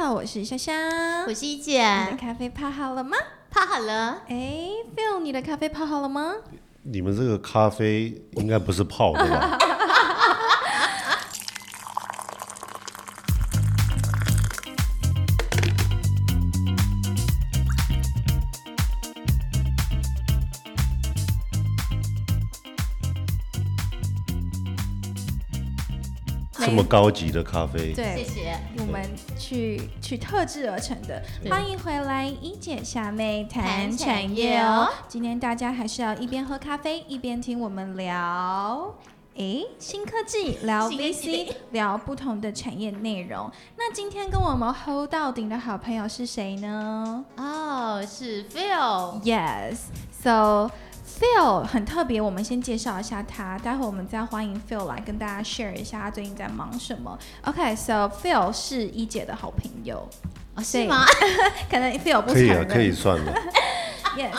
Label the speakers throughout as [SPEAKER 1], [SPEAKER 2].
[SPEAKER 1] 好，我是香香，
[SPEAKER 2] 我是一
[SPEAKER 1] 你的
[SPEAKER 2] 姐，
[SPEAKER 1] 咖啡泡好了吗？
[SPEAKER 2] 泡好了，
[SPEAKER 1] 哎，Phil，你的咖啡泡好了吗？
[SPEAKER 3] 你们这个咖啡应该不是泡的吧？么高级的咖啡，
[SPEAKER 1] 对，
[SPEAKER 2] 谢谢。
[SPEAKER 1] 我们去去特制而成的。欢迎回来，一姐夏妹谈
[SPEAKER 2] 谈
[SPEAKER 1] 产
[SPEAKER 2] 产
[SPEAKER 1] 业哦。今天大家还是要一边喝咖啡一边听我们聊。诶，新科技聊 VC，聊不同的产业内容。那今天跟我们 hold 到顶的好朋友是谁呢
[SPEAKER 2] 哦，是
[SPEAKER 1] Phil，？Yes，so Phil 很特别，我们先介绍一下他，待会我们再欢迎 Phil 来跟大家 share 一下他最近在忙什么。OK，so、Phil 是一姐的好朋友，
[SPEAKER 2] 哦，是吗？
[SPEAKER 1] 可能 Phil 不承
[SPEAKER 3] 可以啊，可以算了。
[SPEAKER 1] Yes，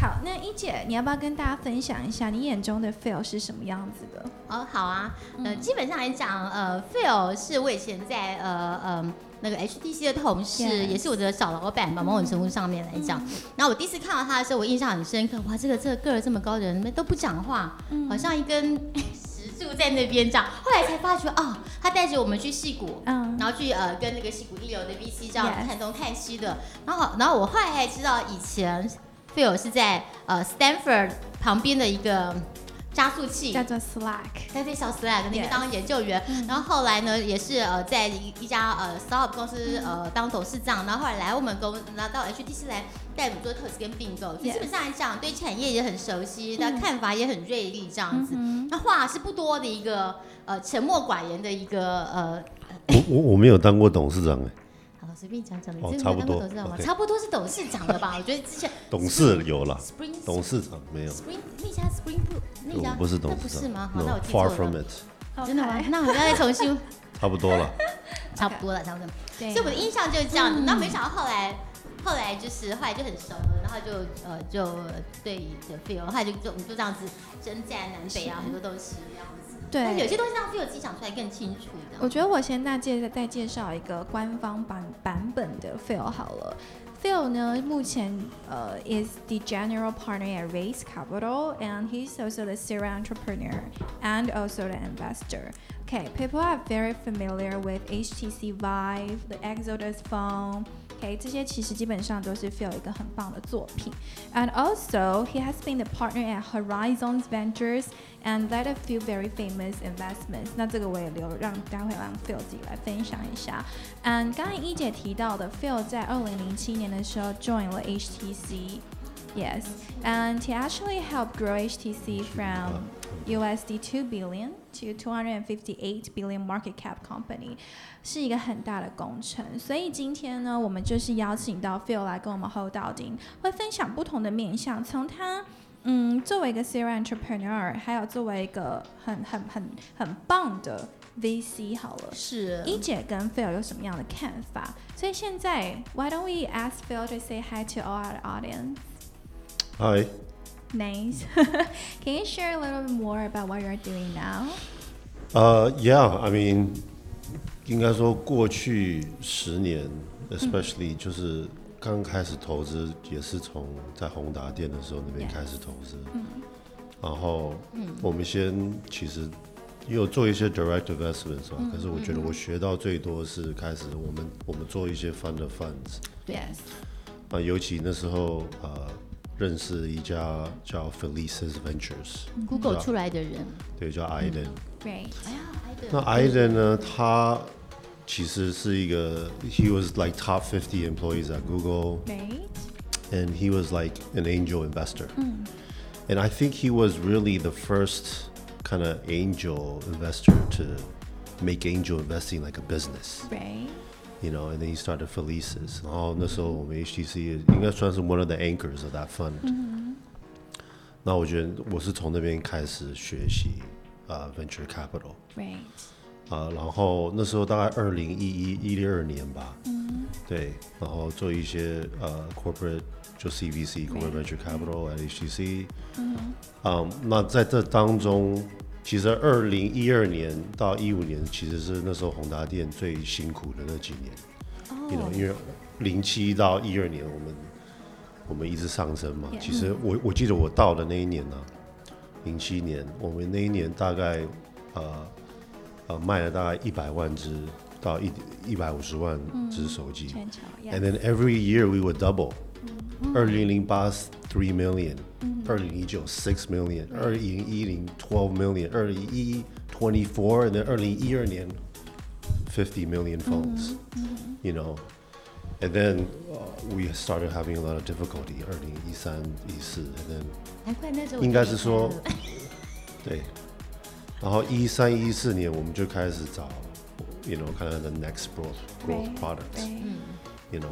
[SPEAKER 1] 好，那一姐，你要不要跟大家分享一下你眼中的 Phil 是什么样子的？
[SPEAKER 2] 哦，好啊。呃，基本上来讲，呃，Phil 是我以前在呃呃那个 HTC 的同事也是我的小老板吧，某种程度上面来讲。然后我第一次看到他的时候，我印象很深刻。哇，这个这个个儿这么高的人都不讲话，好像一根石柱在那边这样。后来才发觉，哦，他带着我们去戏谷。
[SPEAKER 1] 嗯，
[SPEAKER 2] 然后去呃跟那个戏谷一流的 VC 这样看东看西的，然后然后我后来才知道以前 Phil 是在呃 Stanford 旁边的一个加速器，
[SPEAKER 1] 叫做 Slack。
[SPEAKER 2] 在对小 Slack 那边当研究员，然后后来呢也是呃在一一家呃 startup 公司呃当董事长，然后后来来我们公拿到 HTC 来带我们做投资跟并购，所以
[SPEAKER 1] Yes
[SPEAKER 2] 基本上来讲对产业也很熟悉，
[SPEAKER 1] 嗯。
[SPEAKER 2] 看法也很锐利这样子。
[SPEAKER 1] 嗯
[SPEAKER 2] 那话是不多的一个呃沉默寡言的一个呃
[SPEAKER 3] 我我我没有当过董事长哎，
[SPEAKER 2] 好，随便讲讲，你
[SPEAKER 3] 哦
[SPEAKER 2] 真的
[SPEAKER 3] 差不多
[SPEAKER 2] 当过董事长吗？差不多是董事长了吧？我觉得之前
[SPEAKER 3] 董事有了
[SPEAKER 2] ，Spring
[SPEAKER 3] 董事长没有。
[SPEAKER 2] Spring 那家 Spring 那家
[SPEAKER 3] 不是董
[SPEAKER 2] 那不
[SPEAKER 3] 事长，
[SPEAKER 2] 是吗？好，那我记错
[SPEAKER 3] far from
[SPEAKER 2] 了。
[SPEAKER 3] it，
[SPEAKER 2] 真的吗那我要再重新，
[SPEAKER 3] 差不多了。
[SPEAKER 2] 差不多了，差不多。
[SPEAKER 1] 对
[SPEAKER 2] 所以我的印象就是这样子。
[SPEAKER 1] 嗯
[SPEAKER 2] 那没想到后来，后来就是后来就很熟了，然后就呃就对的 feel，后来就就我们就这样子征战南北啊，很多东西这样子。
[SPEAKER 1] 对，
[SPEAKER 2] 有些东西它是有自己想出来更清楚的。
[SPEAKER 1] 我觉得我先那介再介绍一个官方版版本的 Phil 好了。Phil 呢，目前呃、uh, is the general partner at Race Capital, and he's also the serial entrepreneur and also the investor. Okay, people are very familiar with HTC Vive, the Exodus phone. OK，这些其实基本上都是 Phil 一个很棒的作品。And also, he has been the partner at Horizons Ventures and led a few very famous investments。那这个我也留让待会让 Phil 自己来分享一下。And 刚才一姐提到的，Phil 在二零零七年的时候 join 了 HTC。 Yes, and he actually helped grow HTC from USD 2 billion to 258 billion market cap company，是一个很大的工程。所以今天呢，我们就是邀请到 Phil 来跟我们 hold 到顶，会分享不同的面向，从他。嗯，作为一个 serial entrepreneur，还有作为一个很很很很棒的 VC，好了，
[SPEAKER 2] 是
[SPEAKER 1] 一姐跟 Phil 有什么样的看法？所以现在，Why don't we ask Phil to say hi to all our audience?
[SPEAKER 3] Hi.
[SPEAKER 1] Nice. Can you share a little bit more about what you're doing now?
[SPEAKER 3] 呃、uh,，Yeah，I mean，应该说过去十年，especially、嗯、就是刚开始投资也是从在宏达电的时候那边开始投资。嗯。然后，我们先其实也有做一些 direct investments 啊、嗯，可是我觉得我学到最多是开始我们我们做一些 fund of funds。
[SPEAKER 1] Yes。
[SPEAKER 3] 啊，尤其那时候呃。认识一家叫 Felicis
[SPEAKER 2] Ventures，Google 出来的人，
[SPEAKER 3] 对，叫
[SPEAKER 2] Aydin。Right，
[SPEAKER 3] 那 Aydin 呢，他其实是一个，He was like top fifty employees at Google。Right，and he was like an angel investor。嗯，and I think he was really the first kind of angel investor to make angel investing like a business。
[SPEAKER 1] Right。
[SPEAKER 3] you know, and then he started Felicis. 然后那时候我们 HTC 应该算是 one of the anchors of that fund。嗯、那我觉得我是从那边开始学习啊、uh, mm-hmm. venture capital。
[SPEAKER 1] Right。
[SPEAKER 3] 啊，然后那时候大概二零一一一零二年吧。嗯。对，然后做一些呃、uh, corporate 就 CVC corporate venture capital at HTC。嗯。嗯，那在这当中。其实二零一二年到一五年其实是那时候宏达电最辛苦的那几年。you know，因为零七到一二年我们我们一直上升嘛。其实我我记得我到的那一年呢、零七年我们那一年大概呃呃卖了大概一百万只到一一百五十万只手机。And then every year we would double. 二零零八 three million，二零一九 six million，二零一零 twelve million，二零一一 twenty four，and then 二零一二年 fifty million phones. You know, and then uh, we started having a lot of difficulty. 二零一三一四，and then
[SPEAKER 2] 难怪那时候我
[SPEAKER 3] 应该是说
[SPEAKER 2] 离开了
[SPEAKER 3] 对，然后一三一四年我们就开始找，you know, kind of the next growth growth
[SPEAKER 1] Right,
[SPEAKER 3] products
[SPEAKER 1] right.
[SPEAKER 3] you know.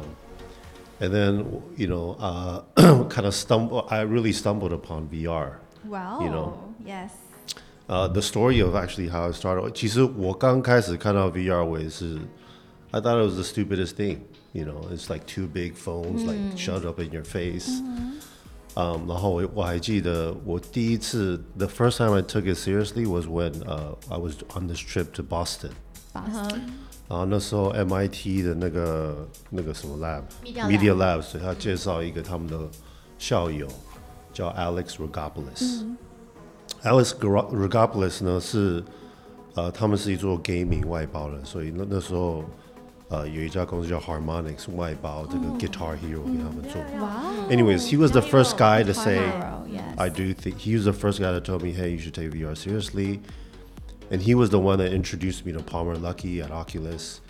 [SPEAKER 3] And then, you know, uh, kind of stumble. I really stumbled upon VR.
[SPEAKER 1] Wow
[SPEAKER 3] know.
[SPEAKER 1] yes
[SPEAKER 3] Uh, the story of actually how it started. 其实我刚开始看到 VR 我也是 I thought it was the stupidest thing. You know, it's like two big phones like shoved up in your face. Um, 然后我我还记得我第一次 the first time I took it seriously was when uh, I was on this trip to Boston. 然后那时候 MIT 的那个那个什么 lab
[SPEAKER 2] Media
[SPEAKER 3] Lab，所以他介绍一个他们的校友叫 Alex Rigopulos。嗯、Alex Rigopulos 呢是呃，他们是一做 gaming 外包的，所以那那时候呃有一家公司叫 Harmonix 外包这个 Guitar Hero 给他们做。Anyways, he was the first guy to say, "I do think." He was the first guy that told me, "Hey, you should take VR seriously." and he was the one that introduced me to Palmer Luckey at Oculus.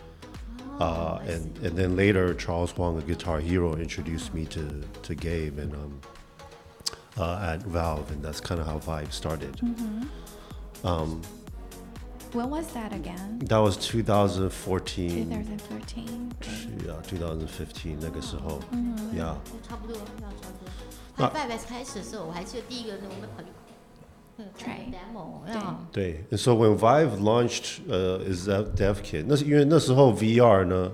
[SPEAKER 3] Oh, uh, and and then later Charles Huang, a guitar hero, introduced me to to Gabe and um, uh, at Valve, and that's kind of how Vive started. Mm-hmm.
[SPEAKER 1] Um, when was that again?
[SPEAKER 3] That was 2014.
[SPEAKER 1] 2014. Okay.
[SPEAKER 3] Yeah, 2015那个时候。嗯。Yeah.
[SPEAKER 2] 差不多，差不多。
[SPEAKER 3] 那
[SPEAKER 2] Vive 开始的时候，我还记得第一个我们跑去。那个
[SPEAKER 1] Try
[SPEAKER 2] demo，呀，
[SPEAKER 3] 对，and so when Vive launched uh, is that Dev Kit，那是因为那时候 VR 呢，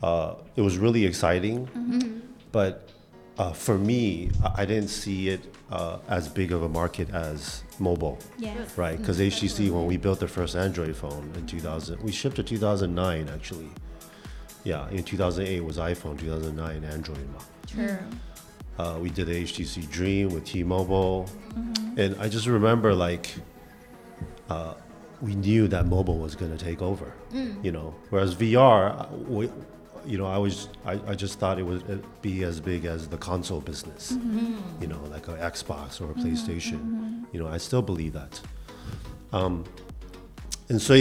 [SPEAKER 3] uh, it was really exciting, but uh, for me, I I didn't see it uh, as big of a market as mobile,
[SPEAKER 1] yes
[SPEAKER 3] right? Because HTC, when we built the first Android phone in 2000, we shipped in 2009 actually. Yeah, in 2008 was iPhone, 2009 Android 嘛。
[SPEAKER 1] true
[SPEAKER 3] Uh, we did the HTC Dream with T-Mobile, and I just remember like uh, we knew that mobile was going to take over. You know, whereas VR, uh, we, you know, I was I, I just thought it would uh, be as big as the console business. You know, like an Xbox or a PlayStation. You know, I still believe that. Um, and so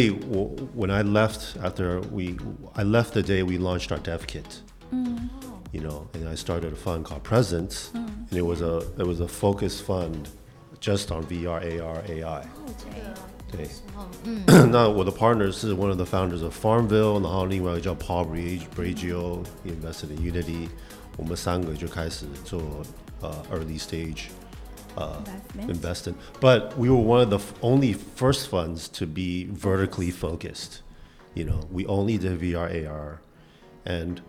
[SPEAKER 3] when I left after we, I left the day we launched our dev kit you know, and I started a fund called Presence, and it was a it was a focus fund just on VR, AR, AI. 对，那我的 partner 是 one of the founders of Farmville，然后另外一个叫 Paul Brag- Bragio he invested in Unity，我们三个就开始做呃 early stage uh,
[SPEAKER 1] Investment.
[SPEAKER 3] investing. But we were one of the f- only first funds to be vertically focused. You know, we only did VR, AR, and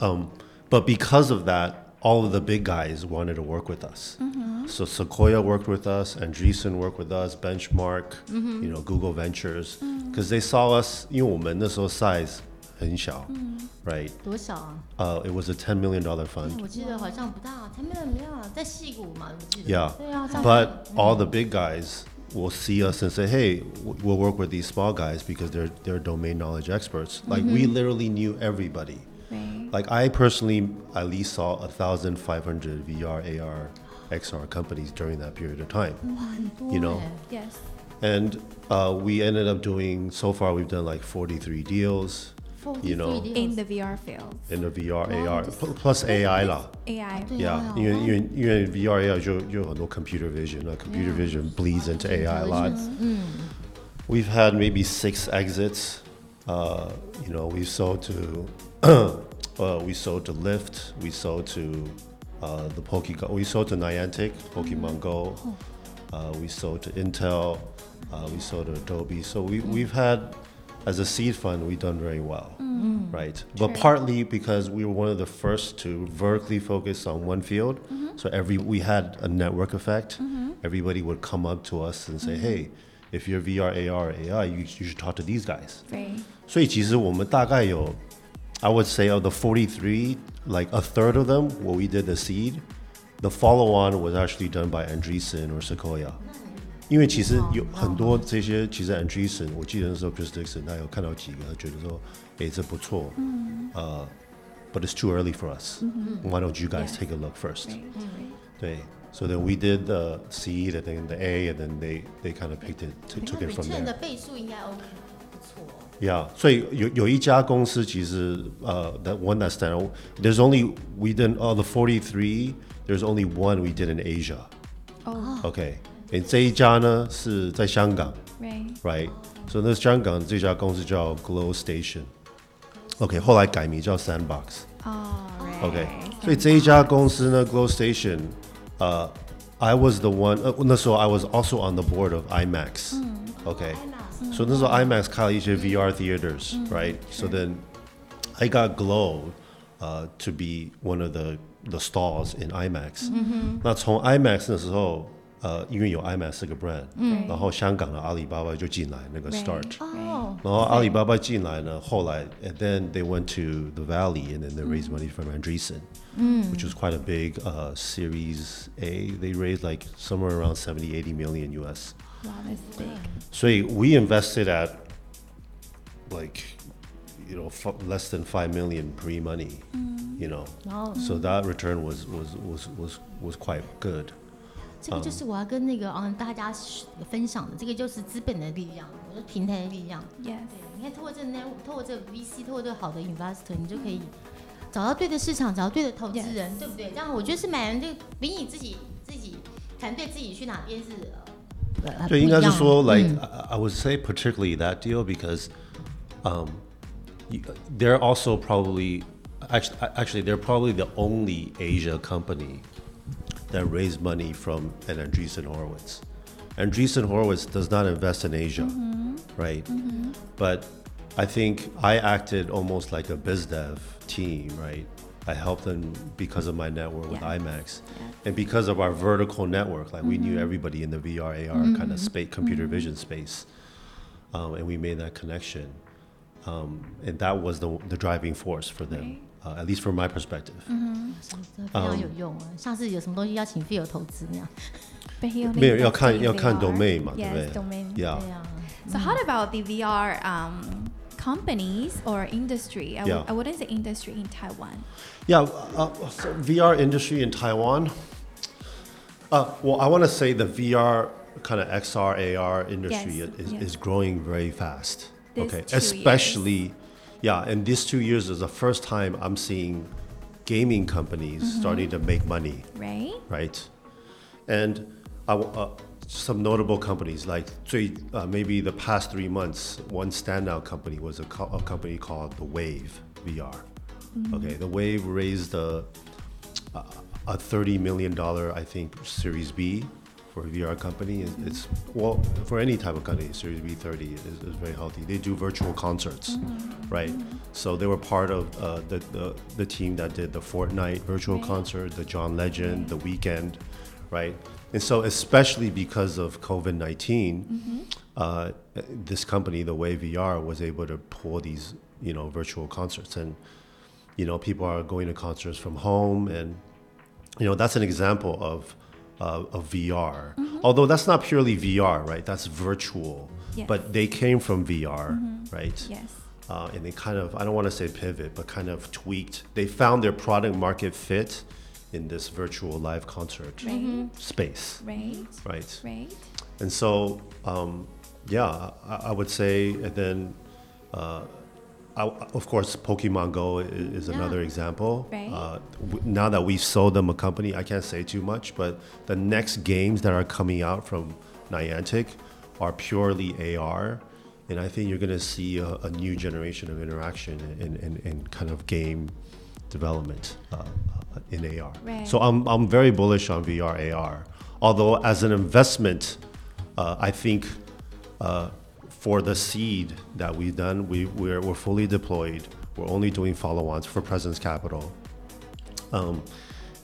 [SPEAKER 3] um, but because of that, all of the big guys wanted to work with us. Mm-hmm. So Sequoia worked with us, Andreessen worked with us, Benchmark, mm-hmm. you know, Google Ventures, mm. because mm-hmm. they saw us. 因为我们那时候 size mm-hmm. It was a ten million dollar fund.
[SPEAKER 2] Mm, 我记得好像不大，ten million 没有，在矽谷嘛，我记得。
[SPEAKER 3] Yeah. all the big guys will see us and say, "Hey, we'll work with these small guys because they're they're domain knowledge experts." Like we mm-hmm. literally knew everybody.
[SPEAKER 1] right
[SPEAKER 3] Like I personally at least saw a thousand five hundred VR, AR, XR companies during that period of time.
[SPEAKER 2] 很多
[SPEAKER 3] you know
[SPEAKER 2] 哎
[SPEAKER 1] yes
[SPEAKER 3] And uh, we ended up doing so far we've done like forty three deals you know,
[SPEAKER 2] 43
[SPEAKER 1] in
[SPEAKER 2] deals
[SPEAKER 1] the VR field
[SPEAKER 3] in the VR,
[SPEAKER 1] Wow,
[SPEAKER 3] AR
[SPEAKER 1] this-
[SPEAKER 3] pl- plus AI 啦。
[SPEAKER 1] AI
[SPEAKER 2] 对
[SPEAKER 3] Yeah,
[SPEAKER 2] 啊
[SPEAKER 3] 因为因为因为 VR AI 就就有很多 computer vision 那 computer vision bleeds into AI a lot.
[SPEAKER 2] 嗯，
[SPEAKER 3] We've had maybe six exits. Uh, you know, we've sold to, uh, we sold to Lyft. We sold to uh, the Pokego. We sold to Niantic, Pokemon Go. Uh, we sold to Intel. Uh, we sold to Adobe. So we, we've had, as a seed fund, we've done very well, right? But partly because we were one of the first to vertically focus on one field. So every we had a network effect. Everybody would come up to us and say, "Hey, if you're VR, AR, AI, you, you should talk to these guys."
[SPEAKER 1] 对
[SPEAKER 3] 所以其实我们大概有 I would say of the 43, like a third of them, where we did the seed, the follow on was actually done by Andreessen or Sequoia. 因为其实有很多这些，其实 Andreessen，我记得那时候 Chris Dixon 他有看到几个，他觉得说，哎，这不错，呃，but it's too early for us. Why don't you guys
[SPEAKER 1] Yes.
[SPEAKER 3] take a look first?
[SPEAKER 1] Right, right.
[SPEAKER 3] 对，so then we did the seed and then the A and then they they kind of picked it, to, took it from
[SPEAKER 2] return
[SPEAKER 3] there.
[SPEAKER 2] 的倍数应该 OK，不错。
[SPEAKER 3] yeah, so you, you that one that's. There's only we did all the 43. There's only one we did in Asia.
[SPEAKER 1] Oh.
[SPEAKER 3] Okay. And 这一家呢是在香港。
[SPEAKER 1] Right.
[SPEAKER 3] Right. So 那香港这家公司叫 Glostation。OK，后来改名叫 Station,
[SPEAKER 1] oh,
[SPEAKER 3] Station，呃、uh,，I was the one，呃，那时候 I was also on the board of IMAX、嗯。OK，IMAX、hmm. 以那时候 IMAX 开了一些 VR theaters，right？So then I got Glow，呃、to be one of the the stalls in IMAX。那从 IMAX 那时候，呃，因为有 IMAX 这个 brand，然后香港的阿里巴巴就进来那个
[SPEAKER 1] Right.
[SPEAKER 3] Start。
[SPEAKER 2] 哦，
[SPEAKER 3] 然后阿里巴巴进来呢，后来 and then they went to the Valley and then they raised money from Andreessen, which was quite a big uh, Series A. They raised like somewhere around 70, 80 million US.
[SPEAKER 1] Wow, that's big.
[SPEAKER 3] So we invested at like, you know, f- less than five million pre-money. You know,
[SPEAKER 2] 然后
[SPEAKER 3] so that return was was was was was quite good.
[SPEAKER 2] 这个就是我要跟那个嗯大家分享的，这个就是资本的力量，我说平台的力量。
[SPEAKER 1] Yes.
[SPEAKER 2] 对，你看透过这个 network，透过这个 VC，透过这个好的 investor，你就可以找到对的市场，找到对的投资人对不对？这样我觉得是买人就比你自己自己团队自己去哪边是 呃呃
[SPEAKER 3] 对，应该是说
[SPEAKER 2] 不一样
[SPEAKER 3] like I, I would say particularly that deal because um, you, they're also probably actually actually they're probably the only Asia company that raised money from an Andreessen Horowitz. Andreessen Horowitz does not invest in Asia, right? But I think I acted almost like a biz dev team, right? I helped them because of my network with
[SPEAKER 1] Yeah.
[SPEAKER 3] IMAX, and because of our vertical network, like we knew everybody in the VR AR kind of space, computer vision space, um, and we made that connection, um, and that was the the driving force for them, uh, at least from my perspective.
[SPEAKER 2] 这非常有用啊！下次有什么东西要请 Phil 投资那样，
[SPEAKER 1] But he only
[SPEAKER 3] 没有要
[SPEAKER 1] invested
[SPEAKER 3] 看
[SPEAKER 1] in
[SPEAKER 3] 要看
[SPEAKER 1] VR.
[SPEAKER 3] domain 嘛，对不
[SPEAKER 1] Yes,
[SPEAKER 3] 对
[SPEAKER 1] domain.
[SPEAKER 3] Yeah.
[SPEAKER 2] 对啊，
[SPEAKER 1] So how about the VR um, companies or industry? I, w-
[SPEAKER 3] Yeah.
[SPEAKER 1] I wouldn't say industry in Taiwan.
[SPEAKER 3] Yeah, uh, so VR industry in Taiwan. Uh, well, I want to say the VR kind of XR AR industry
[SPEAKER 1] Yes,
[SPEAKER 3] is,
[SPEAKER 1] yes.
[SPEAKER 3] is growing very fast.
[SPEAKER 1] These
[SPEAKER 3] okay, especially, yeah, and these two years is the first time I'm seeing gaming companies
[SPEAKER 1] Mm-hmm.
[SPEAKER 3] starting to make money,
[SPEAKER 1] Right?
[SPEAKER 3] right? And I. uh, some notable companies like uh, maybe the past three months, one standout company was a, co- a company called the Wave VR. Okay, the Wave raised a a, a thirty million dollar, I think, Series B for a VR company. It's, it's well for any type of company, Series B thirty is, is very healthy. They do virtual concerts, right? So they were part of uh, the, the the team that did the Fortnite virtual
[SPEAKER 1] Right.
[SPEAKER 3] concert, the John Legend, the Weeknd, right? And so especially because of COVID 19 uh, this company, the Wave VR, was able to pull these you know virtual concerts and you know people are going to concerts from home and you know that's an example of uh, of VR. Although that's not purely VR, right? That's virtual.
[SPEAKER 1] Yes.
[SPEAKER 3] But they came from VR, right?
[SPEAKER 1] Yes.
[SPEAKER 3] Uh, and they kind of I don't want to say pivot, but kind of tweaked. They found their product market fit in this virtual live concert
[SPEAKER 1] Right.
[SPEAKER 3] space,
[SPEAKER 1] Right.
[SPEAKER 3] right?
[SPEAKER 1] Right.
[SPEAKER 3] And so, um, yeah, I, I would say, and then, uh, I, of course, Pokemon Go is, is another example.
[SPEAKER 1] Right.
[SPEAKER 3] Uh, w- now that we've sold them a company, I can't say too much, but the next games that are coming out from Niantic are purely AR. And I think you're going to see a, a new generation of interaction and, and, and kind of game development uh, in AR.
[SPEAKER 1] Right.
[SPEAKER 3] So I'm, I'm very bullish on VR AR. Although, as an investment, uh, I think uh, for the seed that we've done, we, we're, we're fully deployed. We're only doing follow ons for Presence Capital. Um,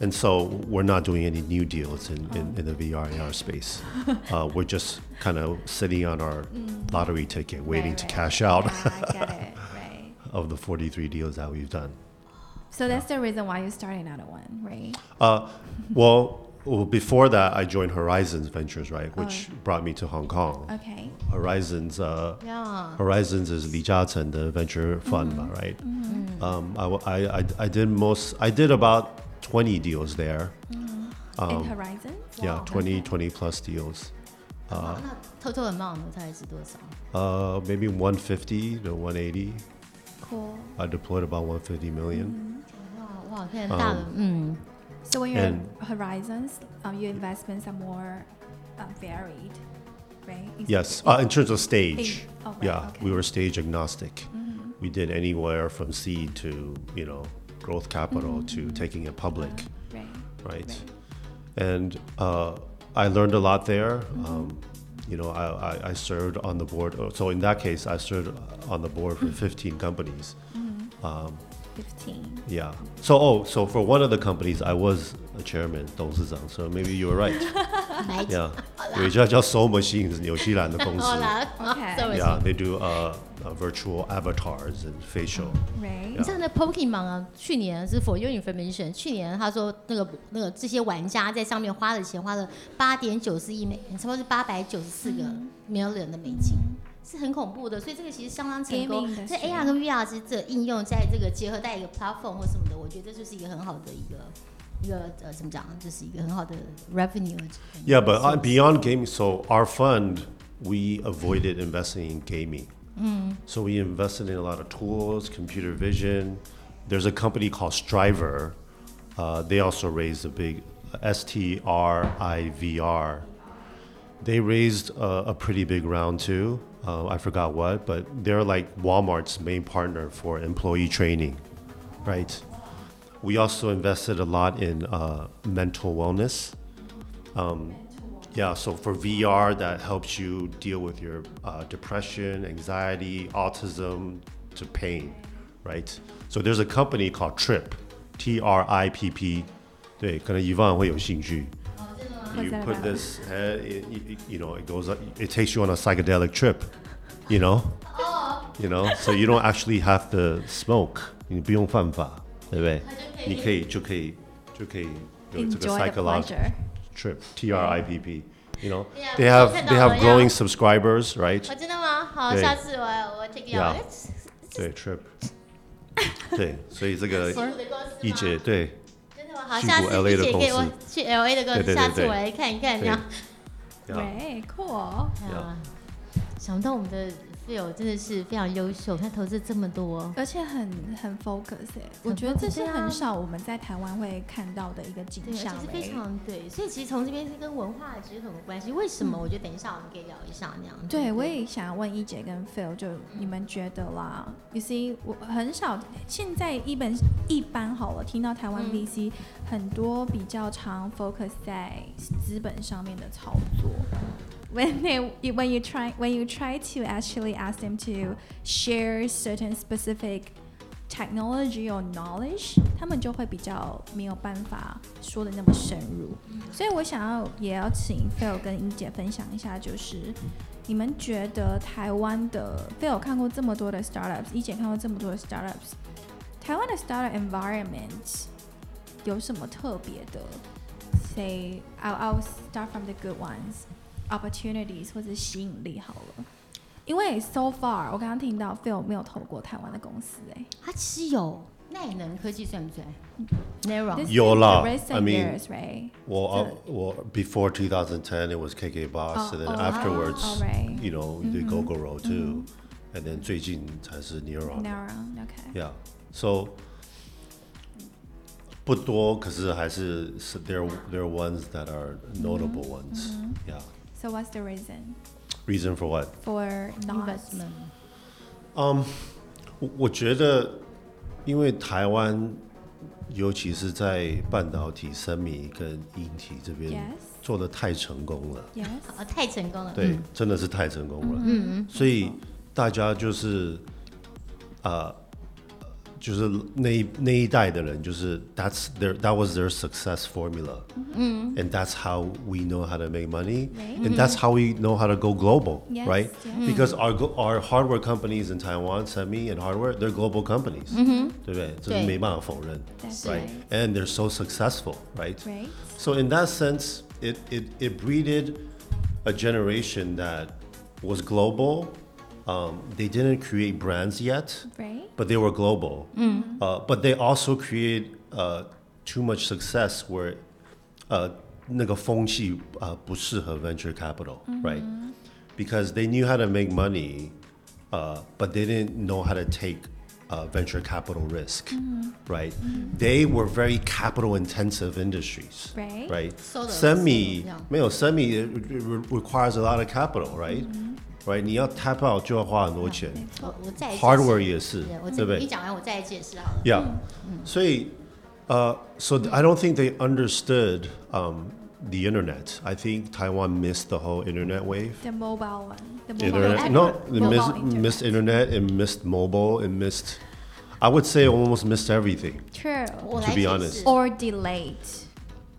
[SPEAKER 3] and so we're not doing any new deals in, in, in the VR AR space. uh, we're just kind of sitting on our lottery ticket, waiting
[SPEAKER 1] Right,
[SPEAKER 3] to
[SPEAKER 1] right.
[SPEAKER 3] cash out.
[SPEAKER 1] Yeah, I get it. Right.
[SPEAKER 3] of the 43 deals that we've done.
[SPEAKER 1] So that's the reason why you started out one, right?
[SPEAKER 3] Uh, well, well, before that, I joined Horizons Ventures, right, oh. which oh. brought me to Hong Kong.
[SPEAKER 1] Okay.
[SPEAKER 3] Horizons. Uh,
[SPEAKER 2] yeah.
[SPEAKER 3] Horizons is Li Jiazhen, the venture fund, mm -hmm. right? Mm -hmm. um, I, I, I did most. I did about twenty deals there. Mm -hmm.
[SPEAKER 1] um, In Horizons. Wow.
[SPEAKER 3] Yeah, 20, okay. 20 plus deals.
[SPEAKER 2] Uh, uh total amount 呃、
[SPEAKER 3] uh,，maybe one fifty to one eighty.
[SPEAKER 1] Cool.
[SPEAKER 3] I deployed about one fifty million. Mm-hmm.
[SPEAKER 2] 哇哇，非常大的，嗯，
[SPEAKER 1] So when you're
[SPEAKER 3] And-
[SPEAKER 1] Horizons, um, your investments are more uh, varied, right? It's-
[SPEAKER 3] Yes,
[SPEAKER 1] it's-
[SPEAKER 3] uh, in terms of stage.
[SPEAKER 1] In- oh, right,
[SPEAKER 3] yeah,
[SPEAKER 1] okay. Mm-hmm.
[SPEAKER 3] we were stage agnostic. We did anywhere from seed to, you know, growth capital to taking it public,
[SPEAKER 1] right.
[SPEAKER 3] right?
[SPEAKER 1] Right.
[SPEAKER 3] And uh, I learned a lot there. Um, you know, I, I, I served on the board. oh, So in that case, I served on the board for 15 companies.
[SPEAKER 1] Fifteen.
[SPEAKER 3] Yeah. So, oh, so for one of the companies, I was a chairman, 董事长. So maybe you were right.
[SPEAKER 2] 来
[SPEAKER 3] Yeah. 有一家叫 Soul Machines，纽西兰的公司。
[SPEAKER 2] 好啦
[SPEAKER 1] Okay.
[SPEAKER 2] 这么
[SPEAKER 3] Yeah, they do uh, uh, virtual avatars and facial.
[SPEAKER 1] Right.
[SPEAKER 2] 你像那 Pokemon 啊，去年是 For Your Information，去年他说那个那个这些玩家在上面花的钱花了八点九四亿美元，差不多是八百九十四个 million 的美金， 是很恐怖的，所以这个其实相当成功。
[SPEAKER 1] 所
[SPEAKER 2] 以 AR 跟 VR 其实这应用在这个结合在一个 platform 或什么的，我觉得这就是一个很好的一个一个呃怎么讲，就是一个很好的
[SPEAKER 3] but uh, beyond gaming, so our fund we avoided investing in gaming. Mm. So we invested in a lot of tools, computer vision. There's a company called STRIVR. Uh, they also raised a big S T R I V R they raised a, a pretty big round too. Uh, I forgot what, but they're like Walmart's main partner for employee training, right? We also invested a lot in uh, mental wellness. Um, yeah, so for VR, that helps you deal with your uh, depression, anxiety, autism, to pain, right? So there's a company called TRIPP, T R I P P. 对，可能 Evan 会有兴趣。You
[SPEAKER 1] What's that
[SPEAKER 3] put
[SPEAKER 1] about?
[SPEAKER 3] this head, it, it- you know, it goes, up- it takes you on a psychedelic trip, you know, you know, so you don't actually have to smoke，你不用犯法，对不对？你可以就可以就可以有这个
[SPEAKER 1] Enjoy the
[SPEAKER 3] psychological
[SPEAKER 1] pleasure.
[SPEAKER 3] trip, T R I P P. You know,
[SPEAKER 2] Yeah,
[SPEAKER 3] they have
[SPEAKER 2] 我看到
[SPEAKER 3] they
[SPEAKER 2] 了
[SPEAKER 3] have
[SPEAKER 2] 呀
[SPEAKER 3] growing subscribers, right?
[SPEAKER 2] 哦，真的吗？好，
[SPEAKER 3] 对
[SPEAKER 2] 下次我我 take you
[SPEAKER 3] Yeah.
[SPEAKER 2] out。
[SPEAKER 3] 对，trip，对，所以这个
[SPEAKER 2] 西武的公司吗
[SPEAKER 3] 一姐对
[SPEAKER 2] 真的吗？ 好，下次
[SPEAKER 3] LA 的
[SPEAKER 2] 一姐给我去 L A 的公司，下次我来看一看，这样。
[SPEAKER 3] yeah,
[SPEAKER 1] Right. Cool.
[SPEAKER 2] 啊，想不到我们的 Phil 真的是非常优秀，他投资这么多。
[SPEAKER 1] 而且很很 focus 哎、我觉得这是很少我们在台湾会看到的一个景象
[SPEAKER 2] 是非
[SPEAKER 1] 哎
[SPEAKER 2] 常对，所以其实从这边是跟文化其实很有关系。为什么？我觉得等一下我们可以聊一下那样。
[SPEAKER 1] 对，我也想要问一姐跟 Phil，就你们觉得啦？You see，我很少现在一本一般好了，听到台湾
[SPEAKER 2] 嗯
[SPEAKER 1] VC、很多比较常 focus 在资本上面的操作。When they when you try when you try to actually ask them to share certain specific technology or knowledge，他们就会比较没有办法说的那么深入。所以我想要也要请 Phil 跟英姐分享一下，就是你们觉得台湾的 Phil 有看过这么多的 startups，一姐看过这么多的 startups，台湾的 startup environment 有什么特别的？Say I'll I'll start from the good ones, opportunities 或者吸引力好了？因为 so far 我刚刚听到 Phil 没有投过台湾的公司、欸，哎，
[SPEAKER 2] 他其实有奈能科技算不算
[SPEAKER 1] ？Nero
[SPEAKER 3] 有啦，I mean，、
[SPEAKER 1] right?
[SPEAKER 3] Uh, before 2010 it was KKBOX、
[SPEAKER 1] oh,
[SPEAKER 3] and then
[SPEAKER 1] oh, oh
[SPEAKER 3] afterwards、
[SPEAKER 1] oh,
[SPEAKER 3] you know the mm -hmm. Go and then 最近才是 Nero。
[SPEAKER 1] Nero OK。
[SPEAKER 3] Yeah, so there there ones that are notable mm-hmm. ones. Mm-hmm. Yeah.
[SPEAKER 1] So what's the reason
[SPEAKER 3] Reason for what?
[SPEAKER 1] for not
[SPEAKER 2] investment？
[SPEAKER 3] 我我觉得，因为台湾，尤其是在半导体、生米跟硬体这边
[SPEAKER 1] Yes
[SPEAKER 3] 做的太成功了。
[SPEAKER 1] Yes.
[SPEAKER 2] 啊，太成功了。
[SPEAKER 3] 对，
[SPEAKER 2] 嗯
[SPEAKER 3] 真的是太成功了。嗯嗯，所以大家就是，呃，就是那一那一代的人，就是 that's their that was their success formula, and that's how we know how to make money,
[SPEAKER 1] Right.
[SPEAKER 3] and that's how we know how to go global,
[SPEAKER 1] Yes,
[SPEAKER 3] right?
[SPEAKER 1] yes.
[SPEAKER 3] Because our go- our hardware companies in Taiwan, semi and hardware, they're global companies, 对不对？这是
[SPEAKER 2] 对。
[SPEAKER 3] 没办法否认
[SPEAKER 1] That's
[SPEAKER 3] right?
[SPEAKER 1] right.
[SPEAKER 3] And they're so successful, right?
[SPEAKER 1] Right.
[SPEAKER 3] So in that sense, it, it, it breeded a generation that was global. Um, they didn't create brands yet,
[SPEAKER 1] Right.
[SPEAKER 3] but they were global. Uh, but they also create uh, too much success where uh, 那个风气呃不适合 venture capital, right? Because they knew how to make money, uh, but they didn't know how to take uh, venture capital risk, right? They were very capital intensive industries,
[SPEAKER 1] Right.
[SPEAKER 3] right?
[SPEAKER 2] Solo-
[SPEAKER 3] Semi
[SPEAKER 2] solo, yeah.
[SPEAKER 3] 没有 semi it re- requires a lot of capital, right? Right? 你要 tap out 就要花很多钱。
[SPEAKER 2] 我我再解释
[SPEAKER 3] Hardware 也是
[SPEAKER 2] 对，我
[SPEAKER 3] 对不对
[SPEAKER 2] 你讲完我再解释好了。
[SPEAKER 3] Yeah. So, uh, so th- I don't think they understood um, the internet. I think Taiwan missed the whole internet wave.
[SPEAKER 1] The mobile one. The mobile
[SPEAKER 3] Internet,
[SPEAKER 1] internet.
[SPEAKER 3] no, they
[SPEAKER 1] Mobile
[SPEAKER 3] missed,
[SPEAKER 1] internet.
[SPEAKER 3] missed internet and missed mobile and missed. I would say almost missed everything.
[SPEAKER 1] True.
[SPEAKER 2] 我
[SPEAKER 3] To
[SPEAKER 2] 来
[SPEAKER 3] be
[SPEAKER 2] 解
[SPEAKER 3] honest.
[SPEAKER 2] 释。
[SPEAKER 1] Or delayed.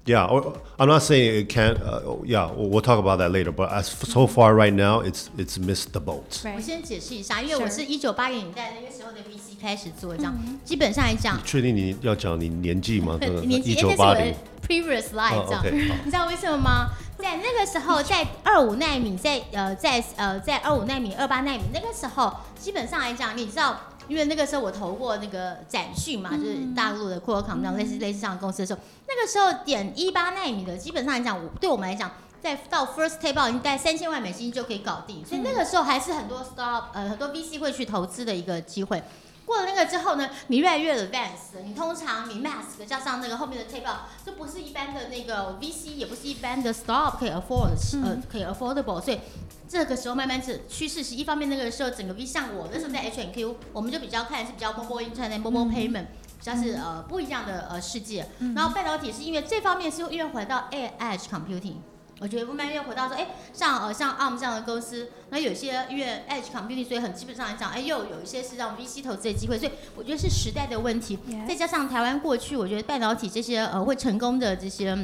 [SPEAKER 3] Yeah, or, I'm not saying it can't. Uh, yeah, we'll, we'll talk about that later. But as so far right now, it's it's missed the boat.
[SPEAKER 2] 我先解释一下，因为我是一九八零年代那个时候的 VC 开始做，这样、基本上来讲，
[SPEAKER 3] 确定你要讲你年纪吗？这个
[SPEAKER 2] 年纪
[SPEAKER 3] 一
[SPEAKER 2] 哎那是我的
[SPEAKER 3] 九八零。
[SPEAKER 2] previous life
[SPEAKER 3] 哦
[SPEAKER 2] 这样。你知道为什么吗？在那个时候，在二五纳米，在呃在呃在二五纳米、二八纳米那个时候，基本上来讲，你知道。因为那个时候我投过那个展讯嘛，就是大陆的 Qualcomm 那样类似类似这样的公司的时候，那个时候点一八纳米的，基本上来讲，我对我们来讲，在到 first tape out 应该三千万美金就可以搞定，所以那个时候还是很多 stop 呃很多 VC 会去投资的一个机会。过了那个之后呢，你越来越 advanced，你通常你 mask 加上那个后面的 tape out，就不是一般的那个 VC，也不是一般的 startup 可以 afford，、呃，可以 affordable，所以这个时候慢慢是趋势是一方面，那个时候整个 V 像我那时候在 H N Q，我们就比较看是比较 mobile internet、mobile payment。比较是呃不一样的呃世界，然后半导体是因为这方面是因为回到 edge computing，我觉得慢慢又回到说，哎，像呃像 ARM 这样的公司，那有些因为 Edge Computing，所以很基本上来讲，哎，又有一些是让 VC 投资的机会，所以我觉得是时代的问题。再加上台湾过去，我觉得半导体这些呃会成功的这些，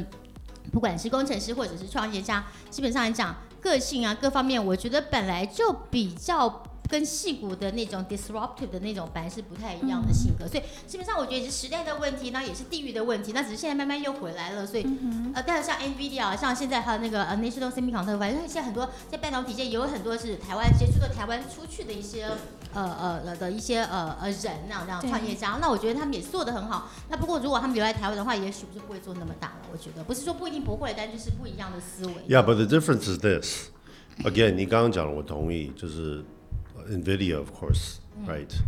[SPEAKER 2] 不管是工程师或者是创业家，基本上来讲，个性啊各方面，我觉得本来就比较。跟戏骨的那种 disruptive 的那种本来是不太一样的性格，所以基本上我觉得也是时代的问题，那也是地域的问题，那只是现在慢慢又回来了，所以呃，但是像 NVIDIA，啊像现在还有那个呃 National Semiconductor，反正现在很多在半导体界也有很多是台湾接触到台湾出去的一些呃呃呃的一些呃呃人那样这样创业家，那我觉得他们也做得很好。那不过如果他们留在台湾的话，也许就不会做那么大了。我觉得不是说不一定不会，但就是不一样的思维。
[SPEAKER 3] Yeah, but the difference is this. Again, 你刚刚讲了我同意，就是 Nvidia, of course, mm. right?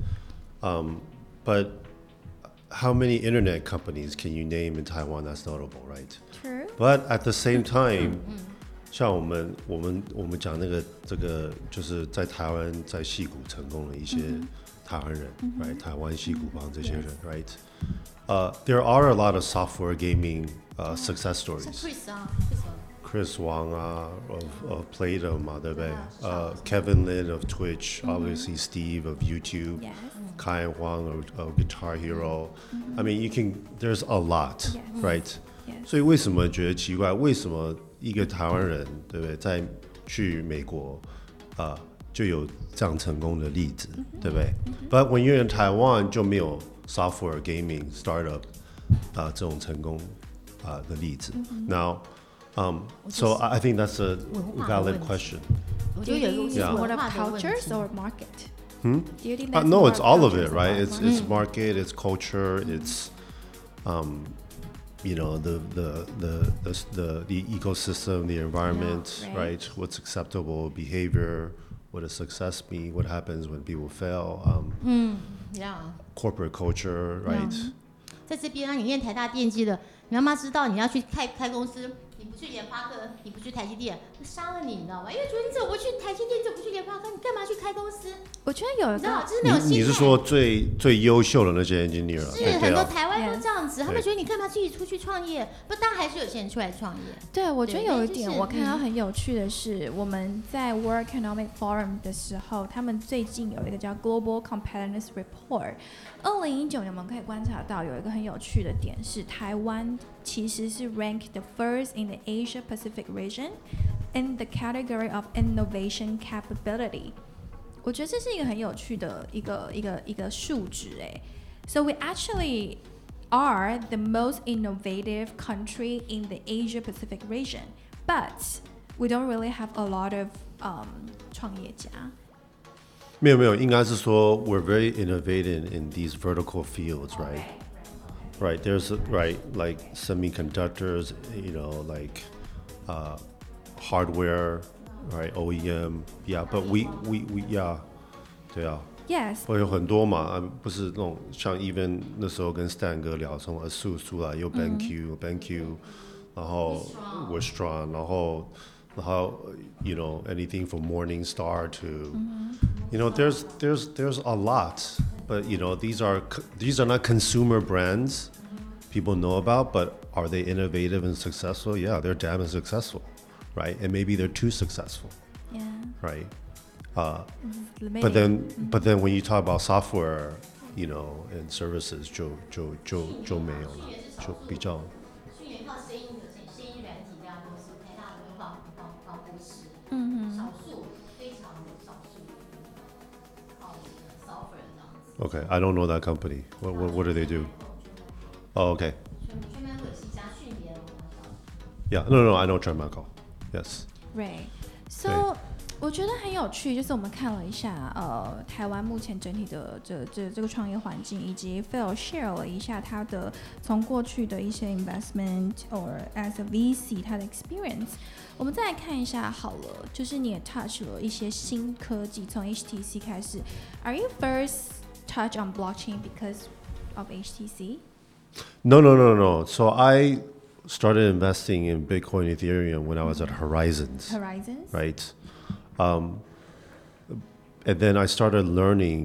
[SPEAKER 3] Um, but how many internet companies can you name in Taiwan that's notable, right?
[SPEAKER 1] True.
[SPEAKER 3] But at the same time, 像我们我们我们讲那个这个就是在台湾在矽谷成功的一些台湾人、mm hmm. right right uh, there are a lot of software gaming uh, success stories.
[SPEAKER 2] Uh, Chris 啊，Chris 啊
[SPEAKER 3] Chris Wang 啊，of of Plato 嘛，对不对？
[SPEAKER 2] 对啊
[SPEAKER 3] 呃、Kevin Lin of Twitch，obviously Steve of YouTube。
[SPEAKER 1] Yes.
[SPEAKER 3] Kai Huang of, of Guitar Hero. I mean, you can. There's a lot,
[SPEAKER 1] Yes.
[SPEAKER 3] right?
[SPEAKER 1] Yes.
[SPEAKER 3] 所以为什么觉得奇怪？为什么一个台湾人，对不对，在去美国，啊、就有这样成功的例子，对不对？But when you're in Taiwan，就没有 software gaming startup 啊、这种成功啊、的例子。Now, um, so I I think that's a
[SPEAKER 2] 文化的
[SPEAKER 3] valid
[SPEAKER 2] 问题
[SPEAKER 3] question.
[SPEAKER 2] 我
[SPEAKER 1] Do
[SPEAKER 2] 觉得有
[SPEAKER 1] you
[SPEAKER 2] 一
[SPEAKER 1] think
[SPEAKER 2] 个
[SPEAKER 1] it's
[SPEAKER 2] 是
[SPEAKER 1] more
[SPEAKER 2] 文
[SPEAKER 1] of
[SPEAKER 2] 化的问
[SPEAKER 1] cultures
[SPEAKER 2] 题。
[SPEAKER 1] or market?
[SPEAKER 3] Hmm?
[SPEAKER 1] Do you think
[SPEAKER 3] Uh,
[SPEAKER 1] that's
[SPEAKER 3] no,
[SPEAKER 1] more
[SPEAKER 3] it's all of
[SPEAKER 1] cultures
[SPEAKER 3] it,
[SPEAKER 1] or
[SPEAKER 3] right?
[SPEAKER 1] market?
[SPEAKER 3] It's it's market, it's culture, it's um, you know the the the the, s- the, the ecosystem, the environment,
[SPEAKER 1] right.
[SPEAKER 3] right. What's acceptable behavior? What does success mean? What happens when people fail? Um,
[SPEAKER 2] Yeah.
[SPEAKER 3] corporate culture, right?
[SPEAKER 2] 在这边啊，你念台大电机的，你妈妈知道你要去开开公司， 你不去联发科，你不去台积电，杀了你，你知道吗？因为觉得你怎么不去台积电，你怎么不去联发科？你干嘛去开公司？
[SPEAKER 1] 我觉得有一
[SPEAKER 2] 你知道，
[SPEAKER 1] 个
[SPEAKER 2] 就是那种心态。
[SPEAKER 3] 你你是说最最优秀的那些 engineer 啊？
[SPEAKER 2] 是很多台湾都这样子，他们觉得你干嘛自己出去创业？不，但还是有些人出来创业。
[SPEAKER 1] 对，我觉得有一点我看到
[SPEAKER 2] 嗯
[SPEAKER 1] 很有趣的是，我们在 World Economic Forum 的时候，他们最近有一个叫 Global Competitiveness Report。二零一九年我们可以观察到有一个很有趣的点是，台湾其实是 ranked the first in the Asia Pacific region in the category of innovation capability。我觉得这是一个很有趣的一个一个一个数值诶。So we actually are the most innovative country in the Asia Pacific region, but we don't really have a lot of um 创业家。
[SPEAKER 3] 没有没有，应该是说 we're very innovative in these vertical fields, right? Right. There's right like semiconductors, you know, like uh, hardware, right? OEM, yeah. But we we we yeah，对啊。
[SPEAKER 1] Yes，
[SPEAKER 3] 会有很多嘛，嗯，不是那种像 even 那时候跟 Stan 哥聊，从 ASUS 出来有 BenQ、BenQ，然后 Wistron，然后然后 you know anything from Morningstar to you know there's there's there's a lot, but you know these are c- these are not consumer brands people know about, but are they innovative and successful? Yeah, they're damn successful, right? And maybe they're too successful,
[SPEAKER 1] yeah.
[SPEAKER 3] right? Uh,
[SPEAKER 1] Maybe.
[SPEAKER 3] but then, but then when you talk about software, you know, and services, 就就就就没有了，就比较 okay. I don't know that company. What what, what do they do? Oh, okay.
[SPEAKER 2] 全全面会是一家训练，我想
[SPEAKER 3] Yeah, no, no, I know Trend Medical. Yes.
[SPEAKER 1] Right. So 我觉得很有趣，就是我们看了一下，呃，台湾目前整体的这这这个创业环境，以及 Phil share 了一下他的从过去的一些 investment or as a VC 他的 experience。我们再来看一下好了，就是你也 touch 了一些新科技，从 HTC 开始。Are you first touch on blockchain because of HTC?
[SPEAKER 3] No, no, no, no. So I started investing in Bitcoin, Ethereum when I was at mm-hmm. Horizons.
[SPEAKER 1] Horizons.
[SPEAKER 3] Right. Um, and then I started learning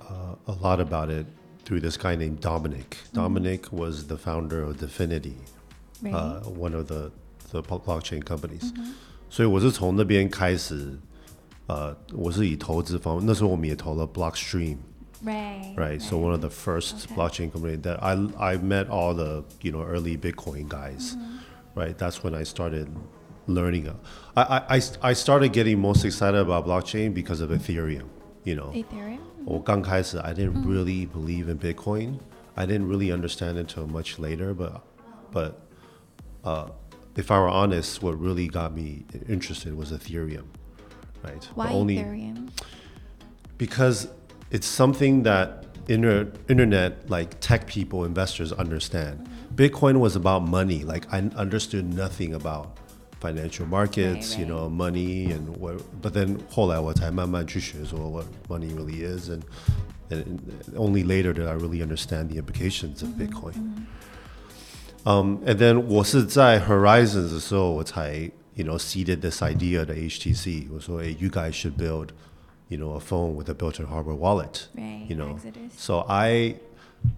[SPEAKER 3] uh, a lot about it through this guy named Dominic. Mm -hmm. Dominic was the founder of DFINITY,
[SPEAKER 1] right.
[SPEAKER 3] uh, one of the, the blockchain companies. Mm -hmm. 所以我是从那边开始，呃，我是以投资方，那时候我们也投了 Blockstream，
[SPEAKER 1] right.
[SPEAKER 3] Right. So one of the first
[SPEAKER 1] Okay.
[SPEAKER 3] blockchain company that I I met all the you know early Bitcoin guys. Right. That's when I started learning. uh, I, I, I I started getting most excited about blockchain because of Ethereum. You know.
[SPEAKER 1] Ethereum?
[SPEAKER 3] 我刚开始 I didn't really believe in Bitcoin. I didn't really understand it until much later. But but uh, if I were honest, what really got me interested was Ethereum. Right. The
[SPEAKER 1] Why
[SPEAKER 3] only-
[SPEAKER 1] Ethereum?
[SPEAKER 3] because it's something that inter- internet like tech people investors understand bitcoin was about money like i understood nothing about financial markets
[SPEAKER 1] Right,
[SPEAKER 3] you
[SPEAKER 1] right.
[SPEAKER 3] know money and what but then 后来我才慢慢去学说 what money really is and and only later did i really understand the implications of bitcoin um, and then 我是在 Horizons 的时候，我才 you know seeded this idea 的 HTC。我说，hey, you guys should build, you know, a phone with a built-in hardware wallet.
[SPEAKER 1] Right,
[SPEAKER 3] You know,
[SPEAKER 1] Exodus.
[SPEAKER 3] so I,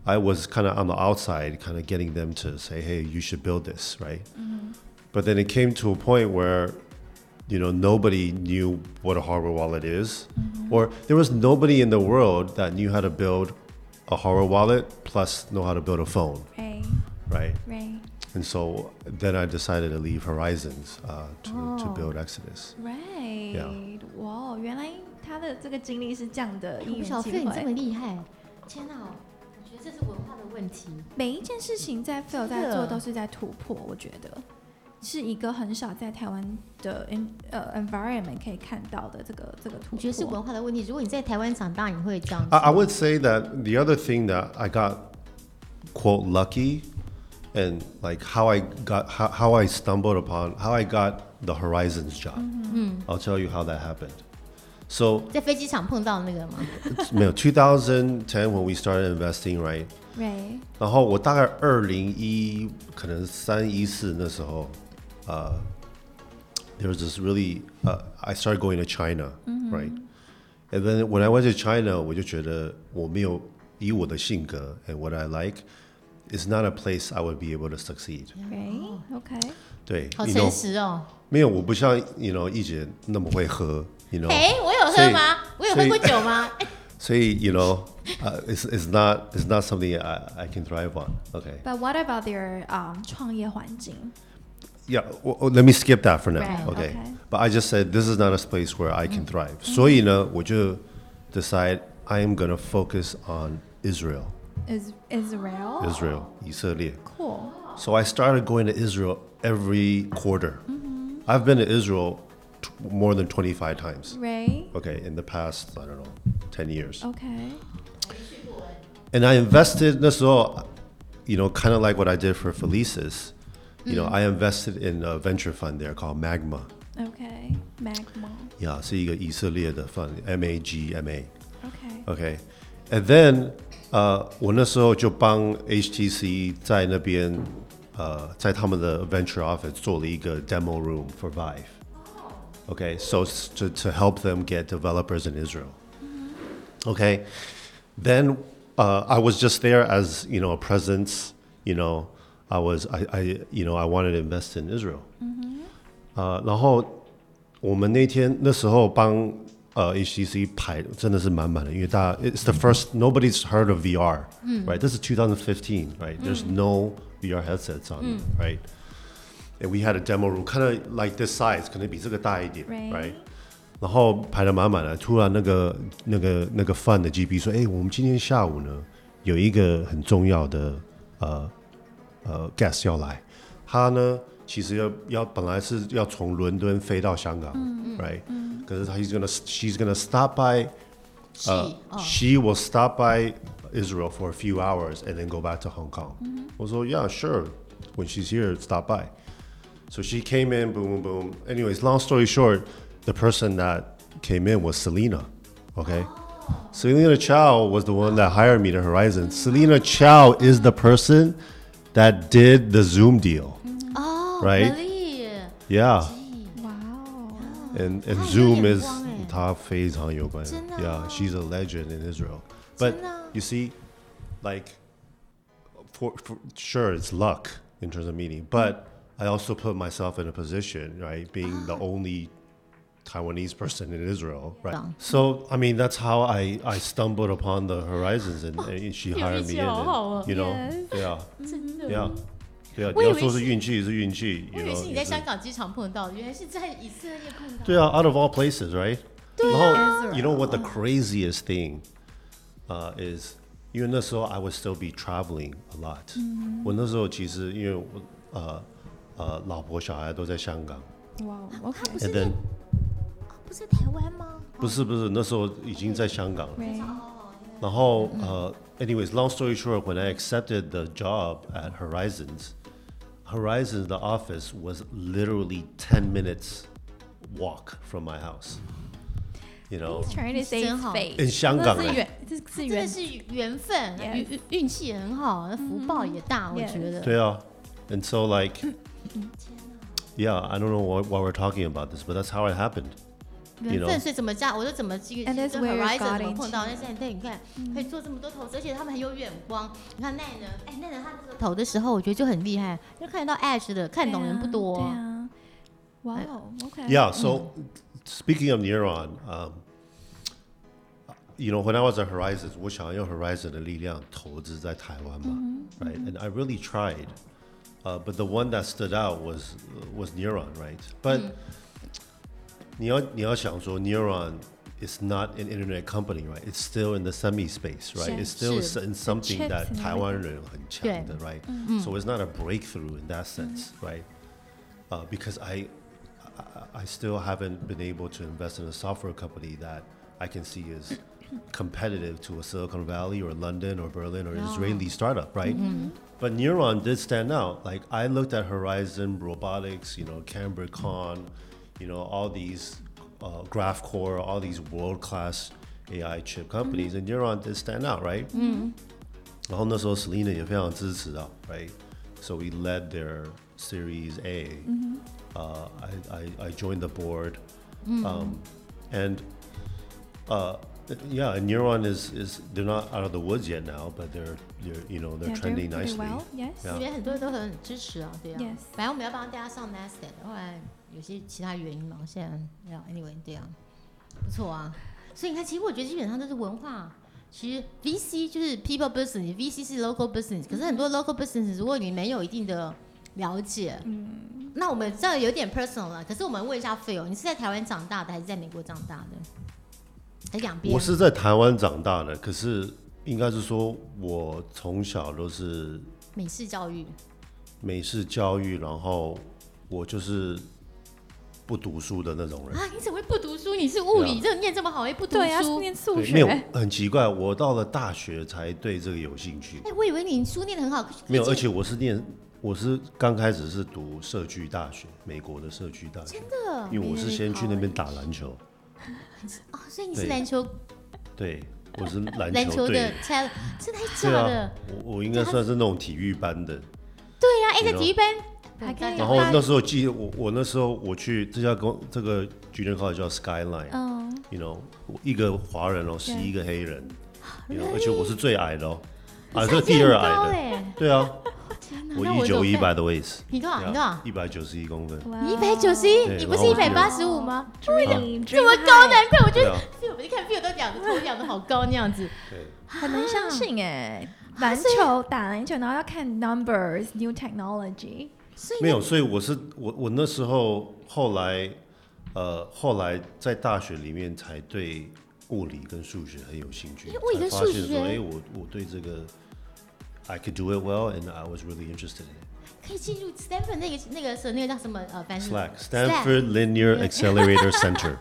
[SPEAKER 3] I was kind of on the outside, kind of getting them to say, hey, you should build this, right? But then it came to a point where, you know, nobody knew what a hardware wallet is, or there was nobody in the world that knew how to build a hardware wallet plus know how to build a phone,
[SPEAKER 1] Right,
[SPEAKER 3] right?
[SPEAKER 1] right,
[SPEAKER 3] And so then I decided to leave Horizons uh, to, to
[SPEAKER 1] Oh.
[SPEAKER 3] build Exodus.
[SPEAKER 1] right. 哇哦，原来他的这个经历是这样的
[SPEAKER 2] 我不
[SPEAKER 1] 因缘际
[SPEAKER 2] 晓得你这么。厉害，天哪！我觉得这是文化的问题。
[SPEAKER 1] 每一件事情在 Phil 在做都是在突破，我觉得是一个很少在台湾的呃 environment 可以看到的这个这个突破。
[SPEAKER 2] 我觉得是文化的问题。如果你在台湾长大，你会这样
[SPEAKER 3] I would say that the other thing that I got, quote, lucky and like how I got, how, how I stumbled upon, how I got the Horizons job. I'll tell you how that happened. So,
[SPEAKER 2] 在飞机场碰到那个吗？
[SPEAKER 3] 没有 2010 when we started investing, right?
[SPEAKER 1] right
[SPEAKER 3] 然后我大概二零一可能三一四那时候， uh, there was this really uh, I started going to China, right? And then when I went to China, 我就觉得我没有以我的性格 and what I like, it's not a place I would be able to succeed.
[SPEAKER 1] Right? Okay.
[SPEAKER 3] 对
[SPEAKER 2] 好，
[SPEAKER 3] you
[SPEAKER 2] 诚
[SPEAKER 3] know，
[SPEAKER 2] 实哦。
[SPEAKER 3] 没有，我不像 you know 一姐那么会喝，you know。
[SPEAKER 2] 哎，我有
[SPEAKER 3] 所以
[SPEAKER 2] 喝吗？我有喝过酒吗？哎
[SPEAKER 3] 所以 you know, uh, it's it's not it's not something I I can thrive on. Okay.
[SPEAKER 1] But what about their um 创业环境？
[SPEAKER 3] Yeah, well, well, let me skip that for now.
[SPEAKER 2] Right,
[SPEAKER 3] okay.
[SPEAKER 1] okay.
[SPEAKER 3] But I just said this is not a place where I can thrive. 所以呢，我就 decide I am going to focus on Israel.
[SPEAKER 1] Is Israel?
[SPEAKER 3] Israel,
[SPEAKER 1] Cool.
[SPEAKER 3] So I started going to Israel every quarter. Mm-hmm. I've been to Israel t- more than 25 times.
[SPEAKER 1] Right.
[SPEAKER 3] Okay, in the past, I don't know, 10 years.
[SPEAKER 1] Okay.
[SPEAKER 3] And I invested, this all, you know, kind of like what I did for Felicis. You mm. know, I invested in a venture fund there called Magma.
[SPEAKER 1] Okay, Magma.
[SPEAKER 3] Yeah, 是一个以色列的 fund, M A G M A.
[SPEAKER 1] Okay.
[SPEAKER 3] Okay, and then 呃，我那时候就帮 HTC 在那边呃，在他们的 venture office 做了一个 demo room for Vive. Okay, so s- to to help them get developers in Israel. Okay, then uh, I was just there as you know a presence. You know, I was I, I you know I wanted to invest in Israel. 呃，然后我们那天那时候帮 呃 HTC 排真的是满满的，因为大家 it's the first nobody's heard of VR, right? This is 2015, right? There's no VR headsets on, right? And we had a demo room, kind of like this size，可能比这个大一点
[SPEAKER 1] Right.
[SPEAKER 3] 然后排的满满的，突然那个那个那个 fund 的 GP 说：“哎、我们今天下午呢有一个很重要的呃呃 guest 要来，他呢其实要要本来是要从伦敦飞到香港，right？可是他 he's gonna she's gonna stop by. she will stop by Israel for a few hours and then go back to Hong Kong. I was like, yeah, sure. When she's here, stop by. So she came in, boom, boom, boom. Anyways, long story short, the person that came in was Solina. Okay. Oh. Solina Chau was the one that hired me to Horizon. Solina Chau is the person that did the Zoom deal
[SPEAKER 2] 哦
[SPEAKER 3] Right.
[SPEAKER 2] 可以
[SPEAKER 3] Yeah.
[SPEAKER 1] Wow.
[SPEAKER 3] And, and
[SPEAKER 2] 她很有
[SPEAKER 3] Zoom
[SPEAKER 2] 眼
[SPEAKER 3] is
[SPEAKER 2] 光欸。
[SPEAKER 3] 她非常有关。
[SPEAKER 2] 真的哦。
[SPEAKER 3] Yeah, she's a legend in Israel. But
[SPEAKER 2] 真的啊。
[SPEAKER 3] you see, like, for, for sure it's luck in terms of meeting, but I also put myself in a position, right, being the only Taiwanese person in Israel, right?
[SPEAKER 2] Yeah.
[SPEAKER 3] So I mean, that's how I I stumbled upon the Horizons, and, and she hired me in.
[SPEAKER 2] 运气好好哦。
[SPEAKER 3] And, you know,
[SPEAKER 1] Yes.
[SPEAKER 3] yeah,
[SPEAKER 2] 真的
[SPEAKER 3] yeah. Yeah,
[SPEAKER 2] 我以为
[SPEAKER 3] 你要说是
[SPEAKER 2] 是
[SPEAKER 3] 运气是运气
[SPEAKER 2] 我
[SPEAKER 3] you
[SPEAKER 2] 以为
[SPEAKER 3] know,
[SPEAKER 2] 是你在
[SPEAKER 3] 也是
[SPEAKER 2] 香港机场碰到的，原来是在以色列碰到。
[SPEAKER 3] 对啊，out of all places, right? 然后 you know what the
[SPEAKER 1] Israel
[SPEAKER 3] craziest thing uh, is？因为那时候 I would still be traveling a lot、我那时候其实因为我呃呃老婆小孩都在香港
[SPEAKER 1] Wow. Okay.
[SPEAKER 2] 不是，
[SPEAKER 3] and then
[SPEAKER 2] 不是台湾吗？
[SPEAKER 3] 不是不是那时候已经在香港了。
[SPEAKER 1] Right.
[SPEAKER 3] 然后呃，anyways, long story short, when I accepted the job at Horizons, Horizons the office was literally ten minutes walk from my house. You know,
[SPEAKER 1] Trying to say
[SPEAKER 2] 真好
[SPEAKER 1] fate.
[SPEAKER 3] in 香港欸
[SPEAKER 1] 这是缘，这是
[SPEAKER 2] 真的
[SPEAKER 1] 缘。
[SPEAKER 2] 是缘分，
[SPEAKER 1] Yes
[SPEAKER 2] 运运运气也很好，那福报也大，我
[SPEAKER 1] Yes
[SPEAKER 2] 觉得。
[SPEAKER 3] 对啊，and so like, yeah, I don't know why, why we're talking about this, but that's how it happened.
[SPEAKER 2] 缘分，所以怎么加？我说怎么这个
[SPEAKER 1] And
[SPEAKER 2] 跟 Horizon 怎么碰到但是对，你看可以做这么多投资，而且他们很有眼光。你看奈能，哎，奈能他这个投的时候，我觉得就很厉害，就看得到 Edge 的，看懂人不多。
[SPEAKER 1] 对啊。Wow. Okay.
[SPEAKER 3] Yeah. So, speaking of Neuron, um, you know, when I was at Horizons, 我想用 Horizon 的力量投资在台湾嘛 right? And I really tried, uh, but the one that stood out was was Neuron, right? But 你要你要想说 Kneron is not an internet company, right? It's still in the semi space, right? It's still in something that 台湾人很强的，right? So it's not a breakthrough in that sense, right? Uh, because I, I still haven't been able to invest in a software company that I can see is competitive to a Silicon Valley or London or Berlin or. Israeli startup, right? Mm -hmm. But Kneron did stand out. Like I looked at Horizon Robotics, you know, Cambricon. Mm -hmm you know, all these uh, GraphCore, all these world-class AI chip companies, and Kneron did stand out, right? Mm-hmm. 嗯，然后那时候 Solina right? So we led their Series A. Mm-hmm. Uh, I, I, I joined the board,
[SPEAKER 2] mm-hmm.
[SPEAKER 3] um, and uh, yeah, and Kneron is is they're not out of the woods yet now, but they're they're you know they're trending nicely.
[SPEAKER 1] well. Yes.
[SPEAKER 3] Yeah.
[SPEAKER 2] 有些其他原因嘛，现在要 anyway 对啊，不错啊。所以你看，其实我觉得基本上都是文化。其实 VC 就是 people business，VC 是 local business，可是很多 local business 如果你没有一定的了解，嗯，那我们这样有点 personal 了。可是我们问一下 Phil，你是在台湾长大的还是在美国长大的？还两边？
[SPEAKER 3] 我是在台湾长大的，可是应该是说我从小都是
[SPEAKER 2] 美式教育，
[SPEAKER 3] 美式教育，然后我就是不读书的那种人。
[SPEAKER 2] 啊，你怎么会不读书？你是物理，
[SPEAKER 3] 对
[SPEAKER 2] 这念这么好，也不读
[SPEAKER 1] 对啊，
[SPEAKER 2] 书？
[SPEAKER 1] 念数
[SPEAKER 3] 学，没有。很奇怪，我到了大学才对这个有兴趣。
[SPEAKER 2] 哎、我以为你书念得很好，
[SPEAKER 3] 没有，而且我是念，我是刚开始是读社区大学，美国的社区大学，
[SPEAKER 2] 真的
[SPEAKER 3] 因为我是先去那边打篮球，
[SPEAKER 2] 哦，所以你是篮球
[SPEAKER 3] 对，我是篮
[SPEAKER 2] 篮球的，猜真的还假
[SPEAKER 3] 对
[SPEAKER 2] 的？
[SPEAKER 3] 啊，我我应该算是那种体育班的。
[SPEAKER 2] 对呀、哎、在体育班
[SPEAKER 1] 还可以
[SPEAKER 3] 然后那时候记得我我那时候我去这家公这个 junior college 叫 Skyline，
[SPEAKER 1] 嗯
[SPEAKER 3] you know，一个华人哦，十一个黑人，you know，而且我是最矮的哦，啊，这个第二矮的，
[SPEAKER 2] 哎，
[SPEAKER 3] 对啊，我一九一百的 waist，
[SPEAKER 2] 你多少？你多少？
[SPEAKER 3] 一百九十一公分，
[SPEAKER 2] 你一百九十一，你不是一百八十五吗？这么高，难怪我觉得我一看 Phil 都仰着头仰的好高那样子。
[SPEAKER 1] 很难相信哎。篮球打篮球，然后要看 numbers、new technology。
[SPEAKER 2] 所以
[SPEAKER 3] 没有，所以我是我我那时候后来，呃，后来在大学里面才对物理跟数学很有兴趣，
[SPEAKER 2] 哎物理跟
[SPEAKER 3] 才发现
[SPEAKER 2] 数学
[SPEAKER 3] 说，哎，我我对这个，I could do it well and I was really interested in it.
[SPEAKER 2] 可以进入 Stanford 那个那个时候那个叫什么呃，反正
[SPEAKER 3] Slack Stanford Linear Accelerator Center，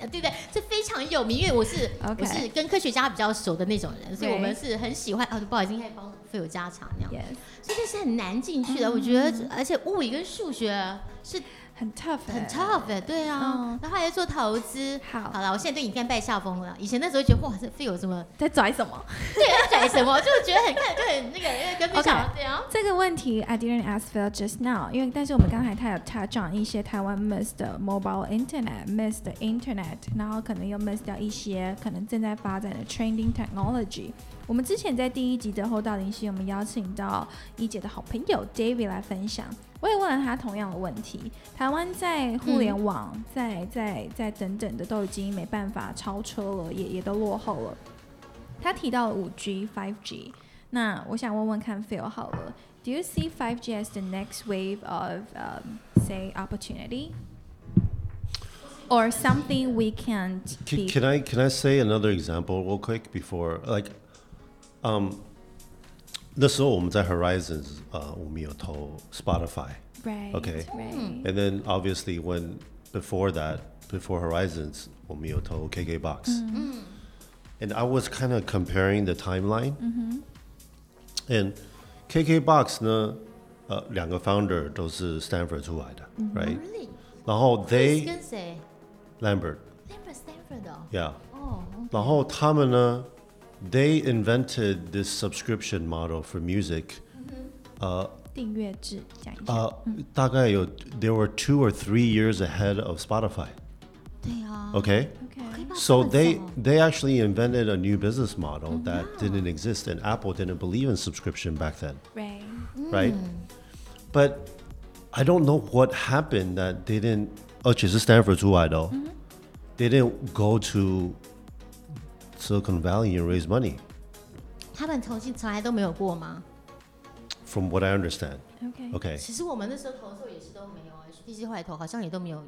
[SPEAKER 2] 呃 对对，这非常有名，因为我是我是跟科学家比较熟的那种人，所以我们是很喜欢。哦，不好意思，应该帮菲有加长那样
[SPEAKER 1] ，Yes，
[SPEAKER 2] 所以这是很难进去的。我觉得，而且物理跟数学是
[SPEAKER 1] 很 tough，
[SPEAKER 2] 很
[SPEAKER 1] 欸
[SPEAKER 2] tough 的，对啊
[SPEAKER 1] 嗯。
[SPEAKER 2] 然后还在做投资。
[SPEAKER 1] 好
[SPEAKER 2] 好了，我现在对影片拜下风了。以前那时候觉得哇，这费有什么
[SPEAKER 1] 在拽什么？
[SPEAKER 2] 对在拽什么，就觉得很看就很那个跟分享
[SPEAKER 1] OK
[SPEAKER 2] 对啊。
[SPEAKER 1] 这个问题 I didn't ask for just now，因为但是我们刚才他有 touch on 一些台湾 miss 的 mobile internet，miss 的 internet，然后可能又 miss 掉一些可能正在发展的 trending technology。我们之前在第一集的后道灵犀，我们邀请到一姐的好朋友 David 来分享，我也问了他同样的问题。台湾在互联网，在在在等等的都已经没办法超车了，也也都落后了。他提到了五 G、Five G，那我想问问看 Phil 好了，Do you see Five G as the next wave of um, say opportunity? Or something we can't
[SPEAKER 3] Can,
[SPEAKER 1] be
[SPEAKER 3] can I can I say another example real quick before like, Um, 嗯，那时候我们在 Horizons uh, 啊，我们有投
[SPEAKER 1] Spotify，OK，and
[SPEAKER 3] hmm. then obviously when before that before Horizons 我们有投 KKBOX，嗯，and hmm. hmm. I was kind of comparing the timeline，and mm-hmm. KKBOX 呢，呃，两个 founder 都是 Stanford 出来的，right？然后 oh, they
[SPEAKER 2] 跟谁
[SPEAKER 3] ？Lambert，Lambert
[SPEAKER 2] Stanford oh. 的
[SPEAKER 3] ，Yeah，
[SPEAKER 2] 哦，
[SPEAKER 3] 然后他们呢？Oh, ，they invented this subscription model for music.
[SPEAKER 1] 订阅制讲一下。
[SPEAKER 3] 呃，大概有 there were two or three years ahead of Spotify.
[SPEAKER 2] 对啊。
[SPEAKER 3] Okay.
[SPEAKER 1] OK，
[SPEAKER 3] So
[SPEAKER 2] 这么
[SPEAKER 3] they
[SPEAKER 2] 早
[SPEAKER 3] they actually invented a new business model that didn't exist, and Apple didn't believe in subscription back then,
[SPEAKER 1] right.
[SPEAKER 3] right? But I don't know what happened that they didn't. 而且是 Stanford 出来的哦 They didn't go to Silicon Valley and raise money. From what I understand.？OK，Okay.
[SPEAKER 2] 其实我们那时候投的时候也是都没有，HTC 后来投好像也都没有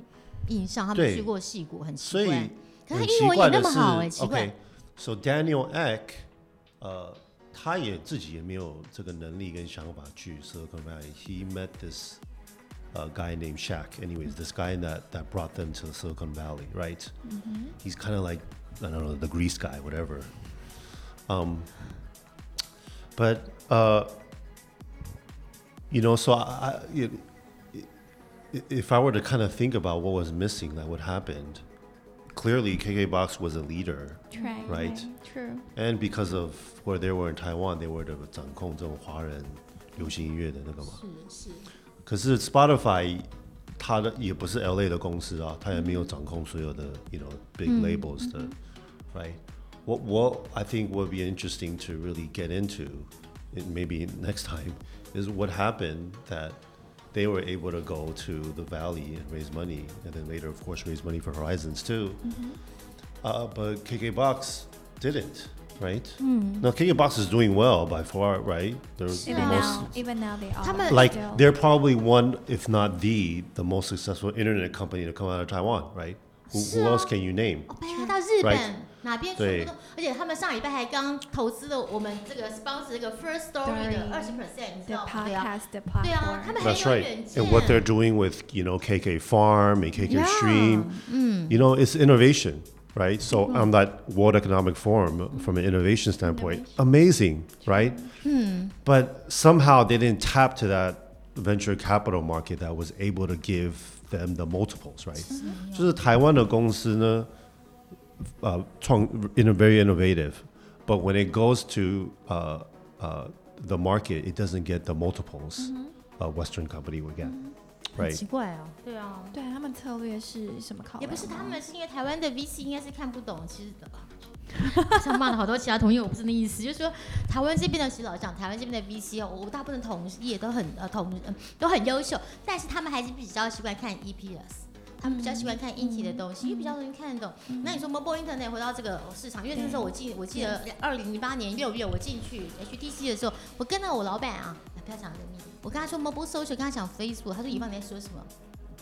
[SPEAKER 2] 印象，他们
[SPEAKER 3] 对
[SPEAKER 2] 去过矽谷，很
[SPEAKER 3] 所奇以
[SPEAKER 2] 怪。可是他英文也那么好哎、很奇奇怪
[SPEAKER 3] 怪。OK，so、Daniel Ek，呃，他也自己也没有这个能力跟想法去 Silicon Valley。He met this uh, guy named Shaq. Anyways, this guy that that brought them to Silicon Valley, right? Mm-hmm. He's kind of like I don't know, the Grease guy, whatever. Um, but uh, you know, so I, if I were to kind of think about what was missing, that what happened, clearly KKBOX was a leader,
[SPEAKER 1] right,
[SPEAKER 3] right?
[SPEAKER 1] True.
[SPEAKER 3] And because of where they were in Taiwan, they were the LA know big labels right? What, what I think would be interesting to really get into, maybe next time, is what happened that they were able to go to the Valley and raise money, and then later, of course, raise money for Horizons too. Mm-hmm. Uh, but KKBOX didn't, right? Mm. Now KKBOX is doing well by far, right? They're
[SPEAKER 1] even
[SPEAKER 3] the
[SPEAKER 1] now, most, even now they are.
[SPEAKER 3] Like
[SPEAKER 1] still.
[SPEAKER 3] they're probably one, if not the, the most successful internet company to come out of Taiwan, right? Who, who else can you name? Right?
[SPEAKER 2] 哪边全部都，而且他们上礼拜还刚投资了我们这个 sponsor 这个 Firstory 的二十 percent，你知道吗？对啊，对啊，他们很有远见。
[SPEAKER 3] And what they're doing with you know KK Farm and KK Stream, you know it's innovation. right? So mm -hmm. on that World Economic Forum, from an innovation standpoint, innovation. amazing, right? Hmm. But somehow they didn't tap to that venture capital market that was able to give them the multiples, right? Mm-hmm. 就是台湾的公司呢，呃，创 in a very innovative, but when it goes to uh, uh, the market, it doesn't get the multiples a Western company would get,
[SPEAKER 2] 很
[SPEAKER 3] right?
[SPEAKER 2] 奇怪哦，对啊，
[SPEAKER 1] 对他们策略是什么考量？
[SPEAKER 2] 也不是他们，是因为台湾的 VC 应该是看不懂，其实的吧。像骂了好多其他同业，我不是那意思，就是说台湾这边的，其实老实讲，台湾这边的 VC 哦，我大部分同业都很呃同呃都很优秀，但是他们还是比较习惯看 EPS。 他们比较喜欢看硬体的东西，因为比较容易看得懂。那你说 mobile internet 回到这个市场，因为那时候我记我记得二零零八年六月我进去 HTC 的时候，我跟到我老板啊，不要讲人名，我跟他说 mobile social，跟他讲 Facebook，他说以方你在说什么？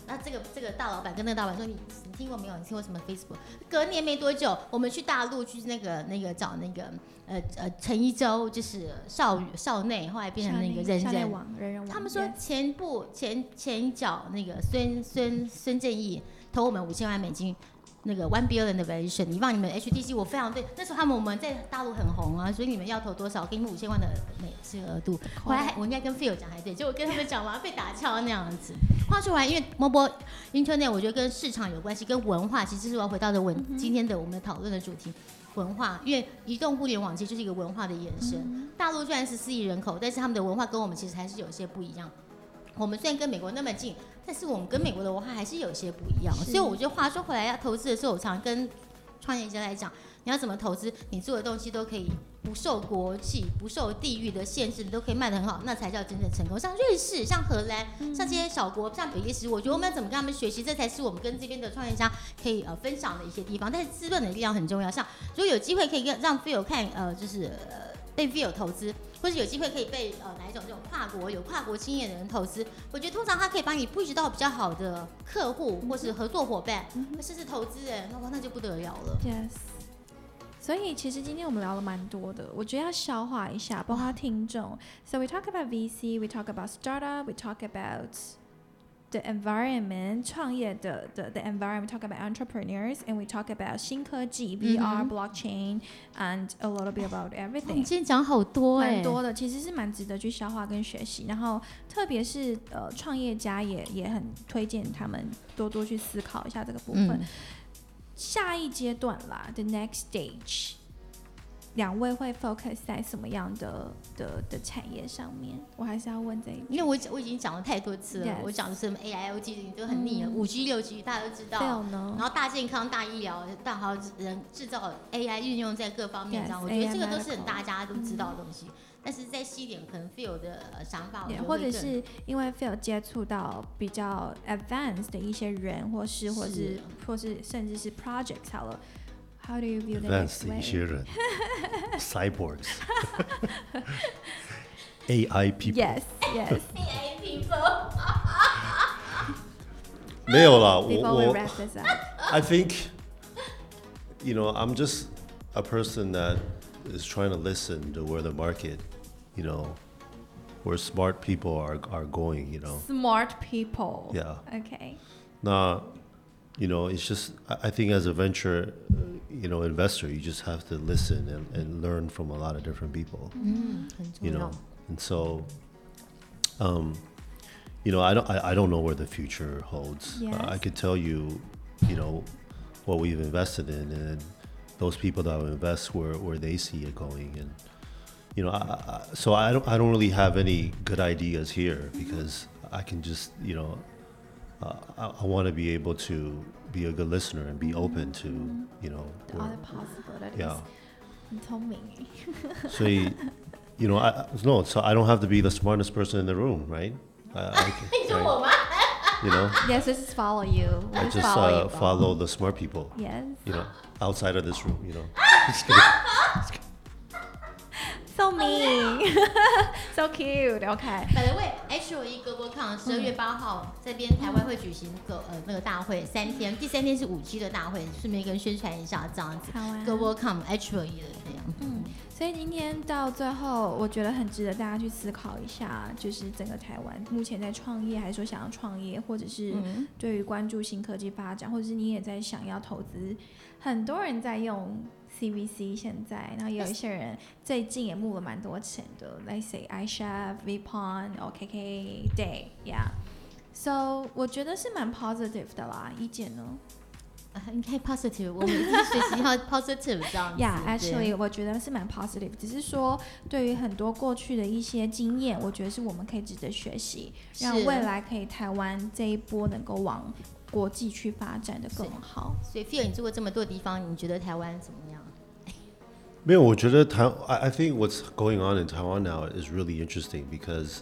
[SPEAKER 2] 那这个这个大老板跟那个大老板说你你听过没有？你听过什么 Facebook？隔年没多久，我们去大陆去那个那个找那个呃呃陈一舟，就是少宇少内，后来变成那个人人。
[SPEAKER 1] 网人人网。
[SPEAKER 2] 他们说前部前前一脚那个孙孙孙正义投我们五千万美金，那个 one billion 的 valuation，你让你们 HTC 我非常对，那时候他们我们在大陆很红啊，所以你们要投多少？我给你们五千万的美这个额度。后来还我应该跟 Phil 讲还对，结果跟他们讲完被打枪那样子。话说完，因为 mobile internet 我觉得跟市场有关系，跟文化其实是我要回到的文、今天的我们讨论的主题。文化，因为移动互联网其实就是一个文化的延伸。大陆虽然是四亿人口，但是他们的文化跟我们其实还是有些不一样。我们虽然跟美国那么近，但是我们跟美国的文化还是有些不一样。所以我觉得话说回来，要投资的时候，我常跟创业家来讲，你要怎么投资，你做的东西都可以不受国际、不受地域的限制，你都可以卖得很好，那才叫真正成功。像瑞士、像荷兰、像这些小国，像比利时，我觉得我们要怎么跟他们学习，这才是我们跟这边的创业家可以呃分享的一些地方。但是资本的力量很重要，像如果有机会可以让让 Phil 看，呃，就是呃被 Phil 投资。或是有机会可以被呃哪一种这种跨国有跨国经验的人投资，我觉得通常他可以帮你布局到比较好的客户或是合作伙伴，甚至投资人，那哇那就不得了了。
[SPEAKER 1] Yes。所以其实今天我们聊了蛮多的，我觉得要消化一下，包括听众。So we talk about VC, we talk about startup, we talk about the environment 创业的的 the environment, talk about entrepreneurs, and we talk about 新科技 VR, blockchain, and a little bit about
[SPEAKER 2] everything. 你今天讲好多哎、
[SPEAKER 1] 蛮多的，其实是蛮值得去消化跟学习。然后，特别是呃，创业家也也很推荐他们多多去思考一下这个部分。
[SPEAKER 2] 嗯，
[SPEAKER 1] 下一阶段啦，the next stage，两位会 focus 在什么样的的的产业上面？我还是要问这一
[SPEAKER 2] 因为我我已经讲了太多次了
[SPEAKER 1] Yes
[SPEAKER 2] 我讲的是什么 AIoT，你都很腻了，
[SPEAKER 1] 嗯
[SPEAKER 2] 五 G、六 G 大家都知道。然？后大健康、大医疗、大好人制造 AI 运用在各方面
[SPEAKER 1] Yes，
[SPEAKER 2] 上，我觉得这个都是很大家都知道的东西。但是再细一点，可能 Phil 的呃想法，
[SPEAKER 1] 或者是因为 Phil 接触到比较 advanced 的一些人，或是或是
[SPEAKER 2] 是
[SPEAKER 1] 或是甚至是 projects 好了。How do you view the
[SPEAKER 3] Advanced
[SPEAKER 1] next
[SPEAKER 3] 的一
[SPEAKER 1] way？
[SPEAKER 3] 些人，cyborgs。AI people
[SPEAKER 1] Yes, yes.
[SPEAKER 2] AI people。
[SPEAKER 3] 没有啦，我
[SPEAKER 1] Before we
[SPEAKER 3] 我
[SPEAKER 1] wrap this up,
[SPEAKER 3] I think, you know, I'm just a person that is trying to listen to where the market, you know, where smart people are are going, you know.
[SPEAKER 1] smart people.
[SPEAKER 3] Yeah.
[SPEAKER 1] Okay.
[SPEAKER 3] Nah, you know, it's just I I think as a venture, uh, you know investor you just have to listen and, and learn from a lot of different people.
[SPEAKER 2] Mm,
[SPEAKER 3] you know and so um, you know I don't I, I, don't know where the future holds. Uh, yes. I,
[SPEAKER 1] can
[SPEAKER 3] could tell you you know what we've invested in and those people that will invest where, where they see it going. And you know I, I, so I don't I don't really have any good ideas here mm-hmm. because I can just you know uh, I, I want to be able to be a good listener and be open to you know
[SPEAKER 1] The
[SPEAKER 3] where-
[SPEAKER 1] other possibilities.
[SPEAKER 3] yeah
[SPEAKER 1] 很聪明耶。
[SPEAKER 3] 所以 you know I I- no so I don't have to be the smartest person in the room right I, I can,
[SPEAKER 2] 你说
[SPEAKER 3] right?
[SPEAKER 2] 我吗？
[SPEAKER 3] you know
[SPEAKER 1] Yes, this is follow you. We
[SPEAKER 3] I just
[SPEAKER 1] follow
[SPEAKER 3] uh,
[SPEAKER 1] you.
[SPEAKER 3] follow the smart people
[SPEAKER 1] Yes.
[SPEAKER 3] you know outside of this room you know Just kidding.
[SPEAKER 1] So mean. so cute. Okay.
[SPEAKER 2] By the way, H O E Global Con 十二月八号这边台湾会举行个呃那个大会三天，第三天是五 G 的大会，顺便跟宣传一下这样子。
[SPEAKER 1] 台湾
[SPEAKER 2] Global Con H O E 的这样。
[SPEAKER 1] 嗯，所以今天到最后，我觉得很值得大家去思考一下，就是整个台湾目前在创业，还是说想要创业，或者是
[SPEAKER 2] 嗯
[SPEAKER 1] 对于关注新科技发展，或者是你也在想要投资，很多人在用 CVC 现在，然后也有一些人最近也募了蛮多钱的，Let's say iChef、Vipon、OKK Day，Yeah。So 我觉得是蛮 positive 的啦，意见呢
[SPEAKER 2] 啊 应该 positive，我们一定随时要 positive 这样子。
[SPEAKER 1] ？Yeah，actually 我觉得是蛮 positive，只是说对于很多过去的一些经验，我觉得是我们可以值得学习，让未来可以台湾这一波能够往国际去发展的更好。
[SPEAKER 2] 所以 f e e l 你住过这么多地方，你觉得台湾怎么样？
[SPEAKER 3] 没有，我觉得台 I I think what's going on in Taiwan now is really interesting because,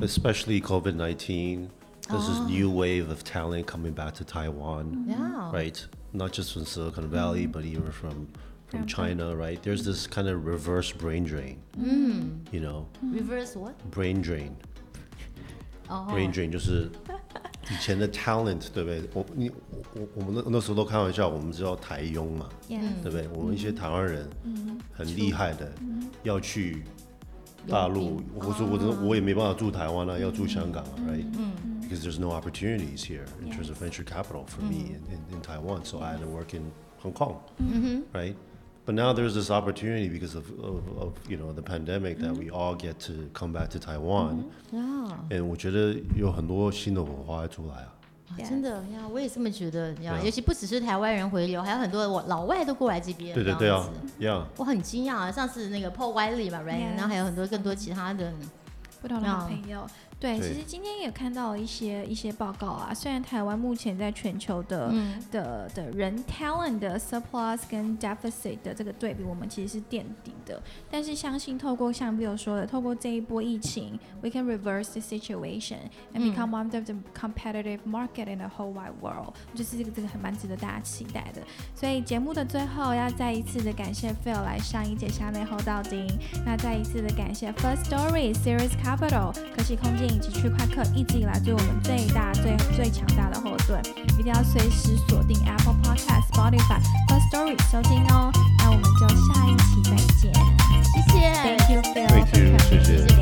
[SPEAKER 3] especially COVID nineteen, there's this new wave of talent coming back to Taiwan,
[SPEAKER 2] Yeah.
[SPEAKER 3] right? Not just from Silicon Valley, but even from from
[SPEAKER 1] From
[SPEAKER 3] China, right? There's this kind of reverse brain drain,
[SPEAKER 2] 嗯
[SPEAKER 3] you know,
[SPEAKER 2] ，reverse what？
[SPEAKER 3] brain drain.
[SPEAKER 2] 哦
[SPEAKER 3] brain drain 就是 以前的 talent，对不对？我你我我我们那那时候都开玩笑，我们知道台佣嘛对不对？我们一些台湾人
[SPEAKER 1] 嗯
[SPEAKER 3] 很厉害的，要去大陆，我说我真我也没办法住台湾啊，要住香港啊，right？Because there's no opportunities here in terms of venture capital for me in, in, in Taiwan, so I had to work in Hong Kong, right? But now there's this opportunity because of, of, of you know the pandemic that we all get to come back to Taiwan,
[SPEAKER 2] 呀
[SPEAKER 3] and 我觉得有很多新的火花会出来啊。
[SPEAKER 2] 啊真的呀，我也这么觉得呀。
[SPEAKER 3] 对啊
[SPEAKER 2] 尤其不只是台湾人回流，还有很多我老外都过来这边。
[SPEAKER 3] 对对对啊
[SPEAKER 2] 这样子
[SPEAKER 3] ，Yeah，
[SPEAKER 2] 我很惊讶啊！上次那个 Paul Wiley 嘛 r i g h
[SPEAKER 1] Yes
[SPEAKER 2] t 然后还有很多更多其他的，
[SPEAKER 1] 不同的好
[SPEAKER 2] 嗯
[SPEAKER 1] 朋友。对，其实今天也看到了一些一些报告啊。虽然台湾目前在全球的、
[SPEAKER 2] 嗯，
[SPEAKER 1] 的的人 talent 的 surplus 跟 deficit 的这个对比，我们其实是垫底的。但是相信透过像 Bill 说的，透过这一波疫情，we can reverse the situation and
[SPEAKER 2] 嗯
[SPEAKER 1] become one of the competitive market in the whole wide world。就是这个这个很蛮值得大家期待的。所以节目的最后要再一次的感谢 Phil 来上一节虾内后到丁，那再一次的感谢 First Story、Series Capital、可喜空间以及区块客一直以来对我们最大、最最强大的后盾，一定要随时锁定 Apple Podcast、Spotify、First Story 收听哦。那我们就下一期再见。
[SPEAKER 2] 谢谢
[SPEAKER 1] Thank you,
[SPEAKER 3] 谢
[SPEAKER 2] 谢谢